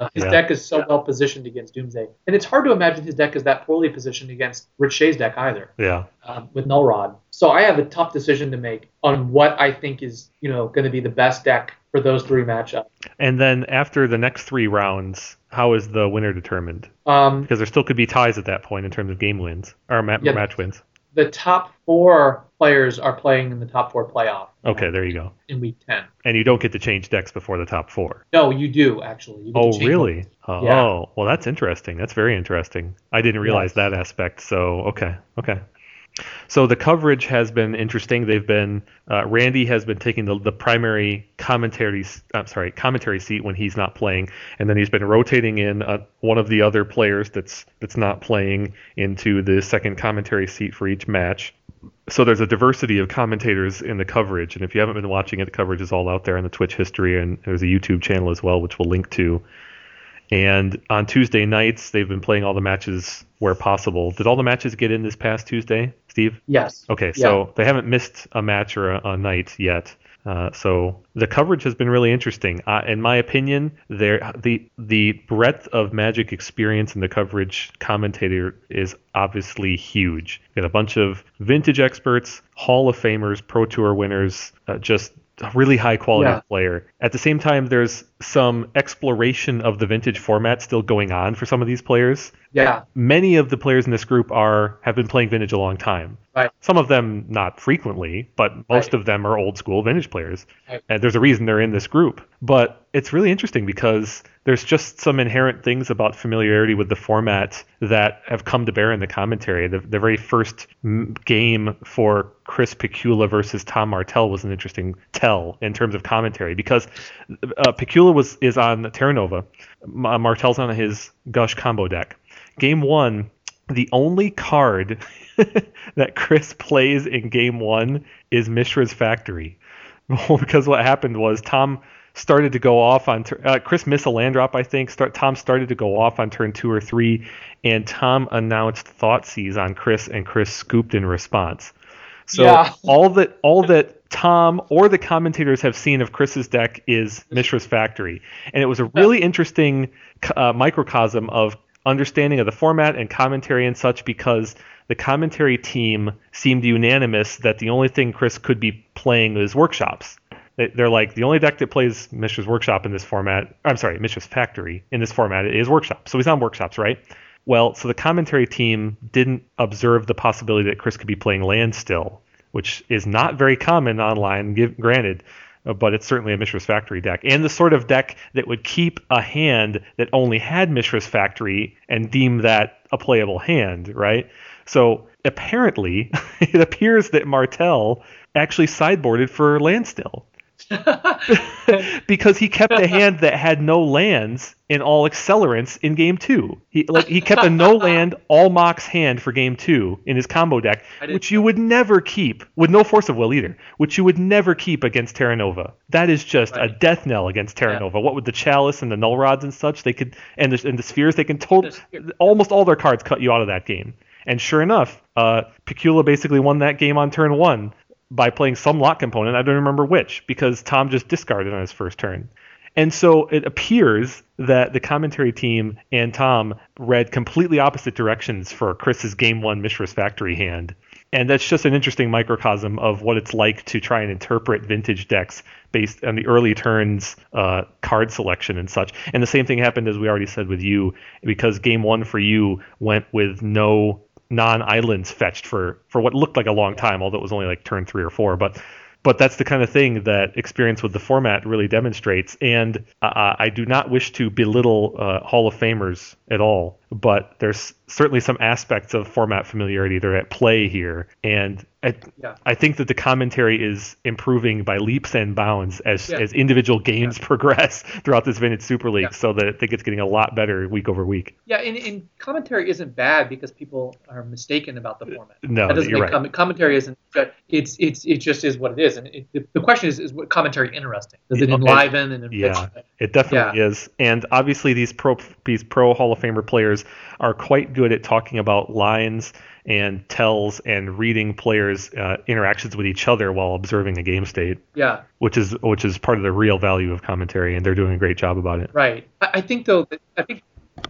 S2: Uh, his
S1: Yeah.
S2: deck is so well positioned against Doomsday, and it's hard to imagine his deck is that poorly positioned against Rich Shea's deck either,
S1: yeah.
S2: um, with Null Rod. So I have a tough decision to make on what I think is, you know, going to be the best deck for those three matchups.
S1: And then after the next three rounds, how is the winner determined?
S2: Um,
S1: Because there still could be ties at that point in terms of game wins or ma-
S2: Yeah.
S1: match wins.
S2: the top four players are playing in the top four playoff.
S1: Okay, there you go.
S2: In week ten.
S1: And you don't get to change decks before the top four.
S2: No, you do actually. You
S1: Oh, really? Oh,
S2: Yeah.
S1: well, that's interesting. That's very interesting. I didn't realize
S2: Yes.
S1: that aspect. So, okay, okay. So the coverage has been interesting. They've been uh, Randy has been taking the, the primary commentary. I'm sorry, commentary seat when he's not playing, and then he's been rotating in uh, one of the other players that's that's not playing into the second commentary seat for each match. So there's a diversity of commentators in the coverage, and if you haven't been watching it, the coverage is all out there on the Twitch history, and there's a YouTube channel as well, which we'll link to. And on Tuesday nights, they've been playing all the matches where possible. Did all the matches get in this past Tuesday, Steve?
S2: Yes.
S1: Okay, so they haven't missed a match or a, a night yet. Uh, so the coverage has been really interesting. Uh, in my opinion, there the the breadth of Magic experience in the coverage commentator is obviously huge. You got a bunch of vintage experts, Hall of Famers, Pro Tour winners, uh, just a really high quality
S2: Yeah.
S1: player. At the same time, there's some exploration of the vintage format still going on for some of these players
S2: Yeah.
S1: many of the players in this group are have been playing vintage a long time.
S2: Right.
S1: Some of them not frequently, but most
S2: Right.
S1: of them are old school vintage players.
S2: Right.
S1: And there's a reason they're in this group. But it's really interesting because there's just some inherent things about familiarity with the format that have come to bear in the commentary. The, the very first m- game for Chris Pakula versus Tom Martell was an interesting tell in terms of commentary because uh, Pakula was is on Terra Nova, Martell's on his Gush combo deck. Game one, the only card that Chris plays in game one is Mishra's Factory. because what happened was Tom started to go off on uh, Chris missed a land drop, I think. Start, Tom started to go off on turn two or three, and Tom announced Thoughtseize on Chris, and Chris scooped in response. So
S2: Yeah.
S1: all that all that Tom or the commentators have seen of Chris's deck is Mishra's Factory, and it was a really interesting uh, microcosm of understanding of the format and commentary and such because the commentary team seemed unanimous that the only thing Chris could be playing is workshops. They- They're like the only deck that plays Mishra's Workshop in this format. I'm sorry, Mishra's Factory in this format is Workshop. So he's on Workshops, right? Well, so the commentary team didn't observe the possibility that Chris could be playing Landstill, which is not very common online, granted, Uh, but it's certainly a Mishra's Factory deck. And the sort of deck that would keep a hand that only had Mishra's Factory and deem that a playable hand, right? So apparently, it appears that Martell actually sideboarded for Landstill because he kept a hand that had no lands and all accelerants in game two. He like he kept a no land all mox hand for game two in his combo deck, which you would never keep with no force of will either, which you would never keep against Terra Nova. That is just a death knell against Terra
S2: Yeah.
S1: Nova. What with the chalice and the null rods and such, they could and the, and the spheres they can total
S2: The
S1: almost all their cards cut you out of that game. And sure enough, uh, Pakula basically won that game on turn one by playing some lock component. I don't remember which because Tom just discarded on his first turn. And so it appears that the commentary team and Tom read completely opposite directions for Chris's game one Mishra's Factory hand. And that's just an interesting microcosm of what it's like to try and interpret vintage decks based on the early turns uh, card selection and such. And the same thing happened, as we already said, with you, because game one for you went with no non-islands fetched for for what looked like a long time, although it was only like turn three or four. But but that's the kind of thing that experience with the format really demonstrates. And uh, I do not wish to belittle uh, Hall of Famers at all, but there's certainly some aspects of format familiarity that are at play here. And I,
S2: Yeah.
S1: I think that the commentary is improving by leaps and bounds as,
S2: Yeah.
S1: as individual games progress throughout this Vintage Super League,
S2: Yeah.
S1: so that I think it's getting a lot better week over week.
S2: Yeah, and, and commentary isn't bad because people are mistaken about the format.
S1: Uh, no,
S2: that doesn't
S1: you're
S2: make
S1: right.
S2: com- commentary isn't. It's it's it just is what it is, and it, the, the question is is what commentary interesting? Does it
S1: Yeah,
S2: enliven and enrich?
S1: Yeah. It definitely is. And obviously these pro these pro Hall of Famer players are quite good at talking about lines and tells and reading players' uh, interactions with each other while observing a game state,
S2: yeah.
S1: which is which is part of the real value of commentary, and they're doing a great job about it.
S2: Right. I, think though I think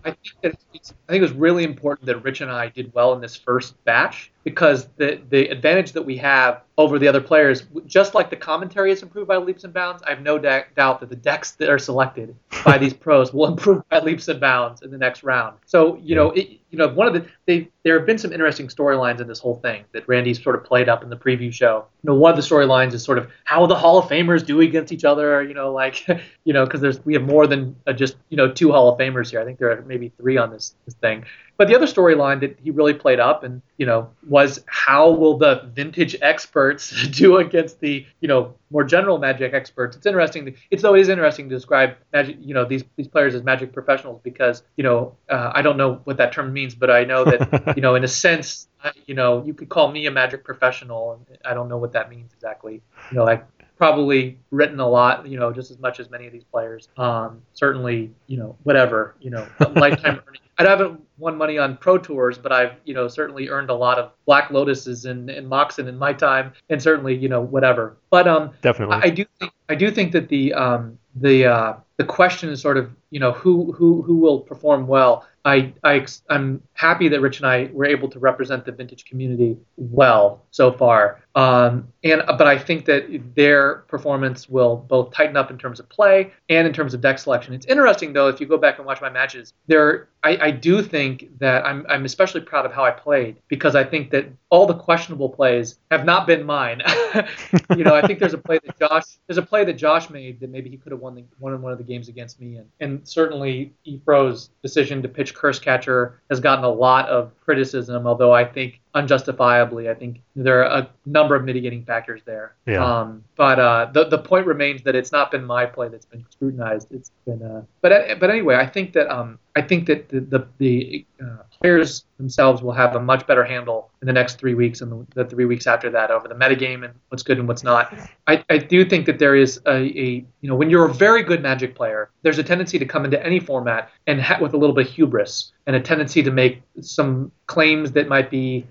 S2: I think that it's, I think it was really important that Rich and I did well in this first batch because the the advantage that we have over the other players, just like the commentary has improved by leaps and bounds, I have no da- doubt that the decks that are selected by these pros will improve by leaps and bounds in the next round. So you know, it, you know, one of the they there have been some interesting storylines in this whole thing that Randy's sort of played up in the preview show. You know, one of the storylines is sort of how the Hall of Famers do against each other. You know, like you know, because there's we have more than uh, just you know two Hall of Famers here. I think there are maybe three on this this thing. But the other storyline that he really played up and you know was how will the vintage experts do against the you know more general magic experts? It's interesting. It's though it is interesting to describe magic you know these these players as magic professionals because you know uh, I don't know what that term means, but I know that you know in a sense you know you could call me a magic professional and I don't know what that means exactly. You know like probably written a lot, you know, just as much as many of these players. Um, certainly, you know, whatever, you know, lifetime earning. I haven't won money on pro tours, but I've, you know, certainly earned a lot of Black Lotuses and, and Moxen in my time, and certainly, you know, whatever. But um,
S1: Definitely.
S2: I, I do think I do think that the um, the uh, the question is sort of, you know, who who who will perform well. I, I I'm happy that Rich and I were able to represent the vintage community well so far. Um, and but I think that their performance will both tighten up in terms of play and in terms of deck selection. It's interesting though if you go back and watch my matches, there I, I do think that I'm I'm especially proud of how I played because I think that all the questionable plays have not been mine. you know, I think there's a play that Josh there's a play that Josh made that maybe he could have won the won one of the games against me and and certainly Efro's decision to pitch Cursecatcher has gotten a lot of criticism, although I think unjustifiably. I think there are a number of mitigating factors there.
S1: Yeah.
S2: Um, but uh, the the point remains that it's not been my play that's been scrutinized. It's been. Uh, but but anyway, I think that um, I think that the the, the uh, players themselves will have a much better handle in the next three weeks and the, the three weeks after that over the metagame and what's good and what's not. I, I do think that there is a, a you know when you're a very good Magic player, there's a tendency to come into any format and ha- with a little bit of hubris and a tendency to make some claims that might be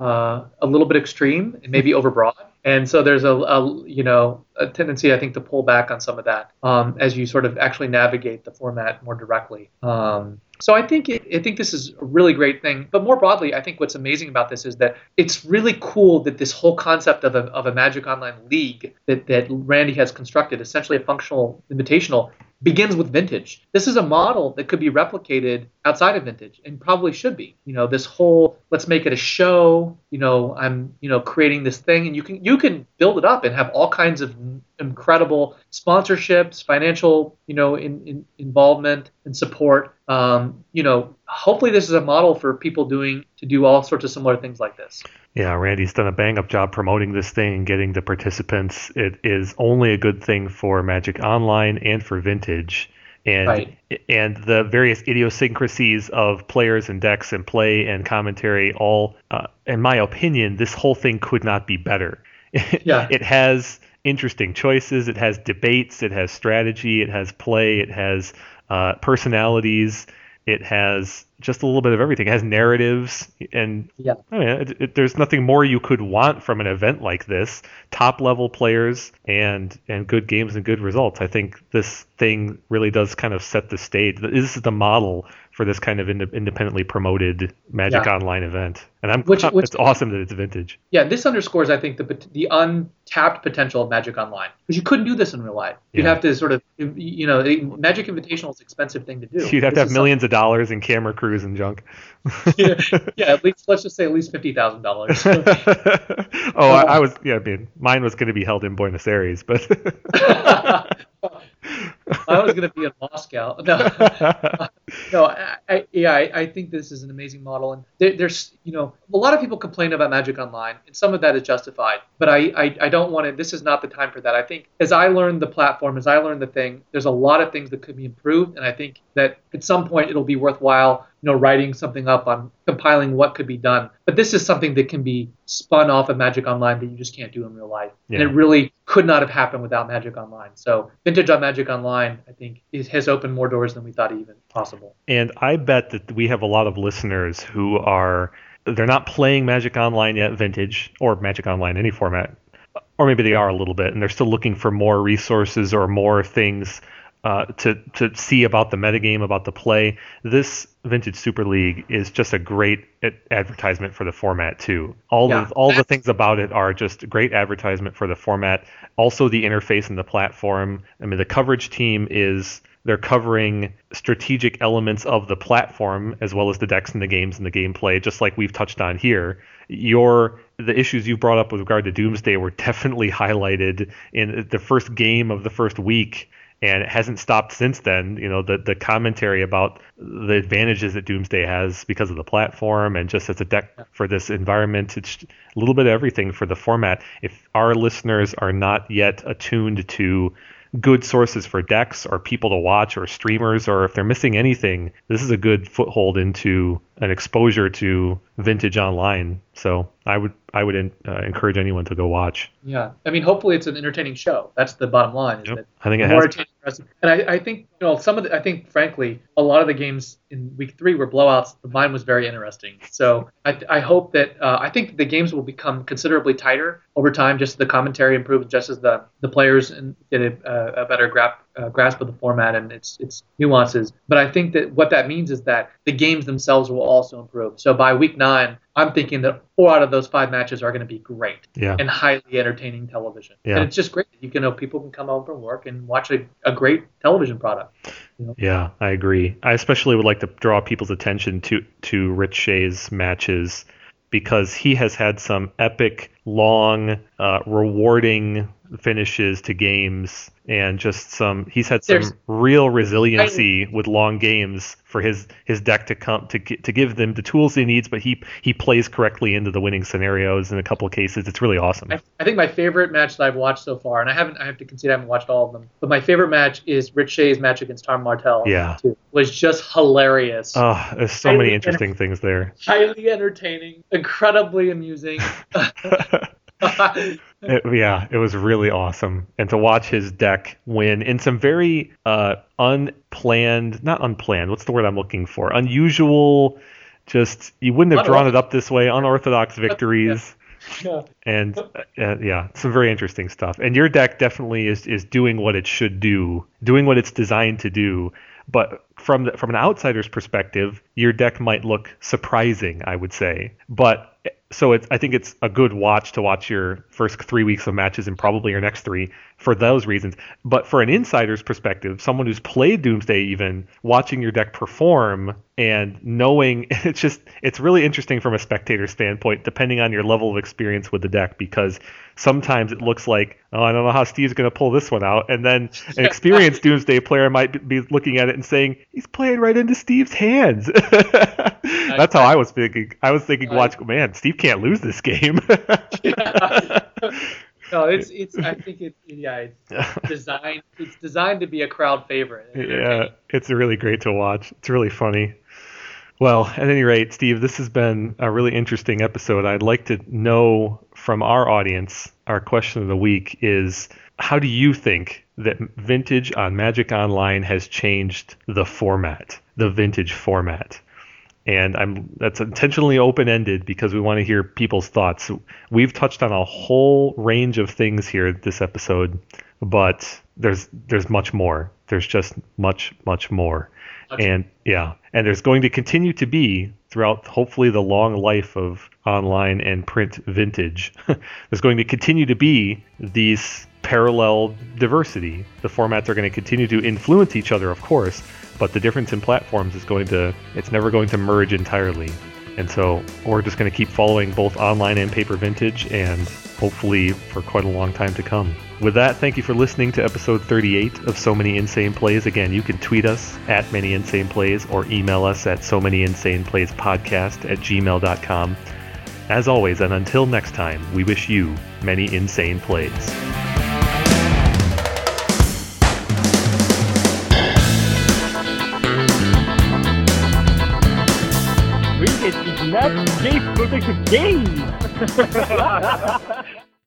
S2: uh, a little bit extreme and maybe overbroad. And so there's a, a, you know a tendency I think to pull back on some of that um, as you sort of actually navigate the format more directly. Um, so I think I think this is a really great thing. But more broadly, I think what's amazing about this is that it's really cool that this whole concept of a, of a Magic Online league that, that Randy has constructed, essentially a functional invitational, begins with vintage. This is a model that could be replicated outside of vintage and probably should be. You know, this whole let's make it a show, you know, I'm, you know, creating this thing and you can you can build it up and have all kinds of incredible sponsorships, financial, you know, in, in involvement and support. Um, you know, hopefully this is a model for people doing to do all sorts of similar things like this.
S1: Yeah, Randy's done a bang up job promoting this thing and getting the participants. It is only a good thing for Magic Online and for Vintage. And right. and the various idiosyncrasies of players and decks and play and commentary all uh, in my opinion this whole thing could not be better.
S2: Yeah.
S1: it has interesting choices. It has debates. It has strategy. It has play. It has uh, personalities. It has just a little bit of everything. It has narratives, and
S2: yeah,
S1: I mean, it, it, there's nothing more you could want from an event like this. Top level players and and good games and good results. I think this thing really does kind of set the stage. This is the model for this kind of ind- independently promoted Magic yeah. Online event. And I'm which, which, it's awesome that it's vintage.
S2: Yeah, this underscores I think the the untapped potential of Magic Online because you couldn't do this in real life. You'd yeah. have to sort of you know Magic Invitational is an expensive thing to do.
S1: You'd have this to have millions something. of dollars in camera crews and junk.
S2: yeah, yeah, at least let's just say at least fifty thousand dollars. oh,
S1: I, I, um, was yeah. I mean, mine was going to be held in Buenos Aires, but
S2: I was going to be in Moscow. No, no. I, I, yeah, I, I, think this is an amazing model, and there, there's, you know, a lot of people complain about Magic Online, and some of that is justified. But I, I, I don't want to. This is not the time for that. I think as I learn the platform, as I learn the thing, there's a lot of things that could be improved, and I think that at some point it'll be worthwhile you know, writing something up on compiling what could be done. But this is something that can be spun off of Magic Online that you just can't do in real life. Yeah. And it really could not have happened without Magic Online. So Vintage on Magic Online, I think, is, has opened more doors than we thought even possible.
S1: And I bet that we have a lot of listeners who are they're not playing Magic Online yet, Vintage or Magic Online, any format. Or maybe they are a little bit, and they're still looking for more resources or more things uh, to to see about the metagame, about the play. This Vintage Super League is just a great advertisement for the format too. All yeah, the all the things about it are just great advertisement for the format. Also, the interface and the platform. I mean, the coverage team is they're covering strategic elements of the platform as well as the decks and the games and the gameplay, just like we've touched on here. Your the issues you brought up with regard to Doomsday were definitely highlighted in the first game of the first week and it hasn't stopped since then. You know, the the commentary about the advantages that Doomsday has because of the platform and just as a deck for this environment, it's a little bit of everything for the format. If our listeners are not yet attuned to good sources for decks or people to watch or streamers or if they're missing anything, this is a good foothold into an exposure to vintage online. So I would I would uh, encourage anyone to go watch.
S2: Yeah, I mean, hopefully it's an entertaining show. That's the bottom line.
S1: Yep. I think it has.
S2: And I, I, think you know some of the. I think frankly, a lot of the games in week three were blowouts. Mine was very interesting. So I, I hope that uh, I think the games will become considerably tighter over time. Just the commentary improves, just as the the players get a, a better grasp uh, grasp of the format and its its nuances. But I think that what that means is that the games themselves will also improve. So by week nine, I'm thinking that four out of those five matches are going to be great
S1: yeah.
S2: and highly entertaining television.
S1: Yeah.
S2: And it's just great. You can know people can come home from work and watch a, a great television product.
S1: You know? Yeah, I agree. I especially would like to draw people's attention to to Rich Shea's matches because he has had some epic long, uh, rewarding finishes to games and just some he's had some
S2: There's-
S1: real resiliency with long games for his his deck to come to to give them the tools he needs but he he plays correctly into the winning scenarios in a couple of cases it's really awesome
S2: I, I think my favorite match that I've watched so far, and I haven't, I have to concede I haven't watched all of them, but my favorite match is Rich Shea's match against Tom Martell.
S1: Yeah.
S2: too, was just hilarious.
S1: oh there's so
S2: I-
S1: many interesting things there
S2: Highly entertaining, incredibly amusing.
S1: It- yeah, it was really awesome. And to watch his deck win in some very uh, unplanned, not unplanned, what's the word I'm looking for? Unusual, just, you wouldn't have drawn it up this way, unorthodox victories.
S2: yeah.
S1: And uh, yeah, some very interesting stuff. And your deck definitely is, is doing what it should do, doing what it's designed to do. But from the, from an outsider's perspective, your deck might look surprising, I would say. But so it's I think it's a good watch to watch your first three weeks of matches and probably your next three for those reasons. But for an insider's perspective, someone who's played Doomsday even watching your deck perform and knowing it's just it's really interesting from a spectator standpoint, depending on your level of experience with the deck, because sometimes it looks like oh I don't know how Steve's going to pull this one out, and then an experienced Doomsday player might be looking at it and saying he's playing right into Steve's hands. That's how I was thinking. I was thinking,
S2: I-
S1: watch, man, Steve can't lose this game.
S2: No, it's it's. I think it's yeah. It's designed. It's designed to be a crowd favorite.
S1: yeah, it's really great to watch. It's really funny. Well, at any rate, Steve, this has been a really interesting episode. I'd like to know from our audience, our question of the week is how do you think that vintage on Magic Online has changed the format, the vintage format? And I'm that's intentionally open-ended because we want to hear people's thoughts. We've touched on a whole range of things here this episode, but there's there's much more. There's just much much more. And yeah, and there's going to continue to be throughout hopefully the long life of online and print vintage. there's going to continue to be these parallel diversity. The formats are going to continue to influence each other, of course, but the difference in platforms is going to it's never going to merge entirely. And so we're just going to keep following both online and paper vintage and hopefully for quite a long time to come. With that, thank you for listening to episode 38 of So Many Insane Plays. Again, you can tweet us at Many Insane Plays or email us at So Many Insane Plays Podcast at gmail.com. As always, and until next time, we wish you many insane plays.
S3: We get these nuts, Jace, go take the game!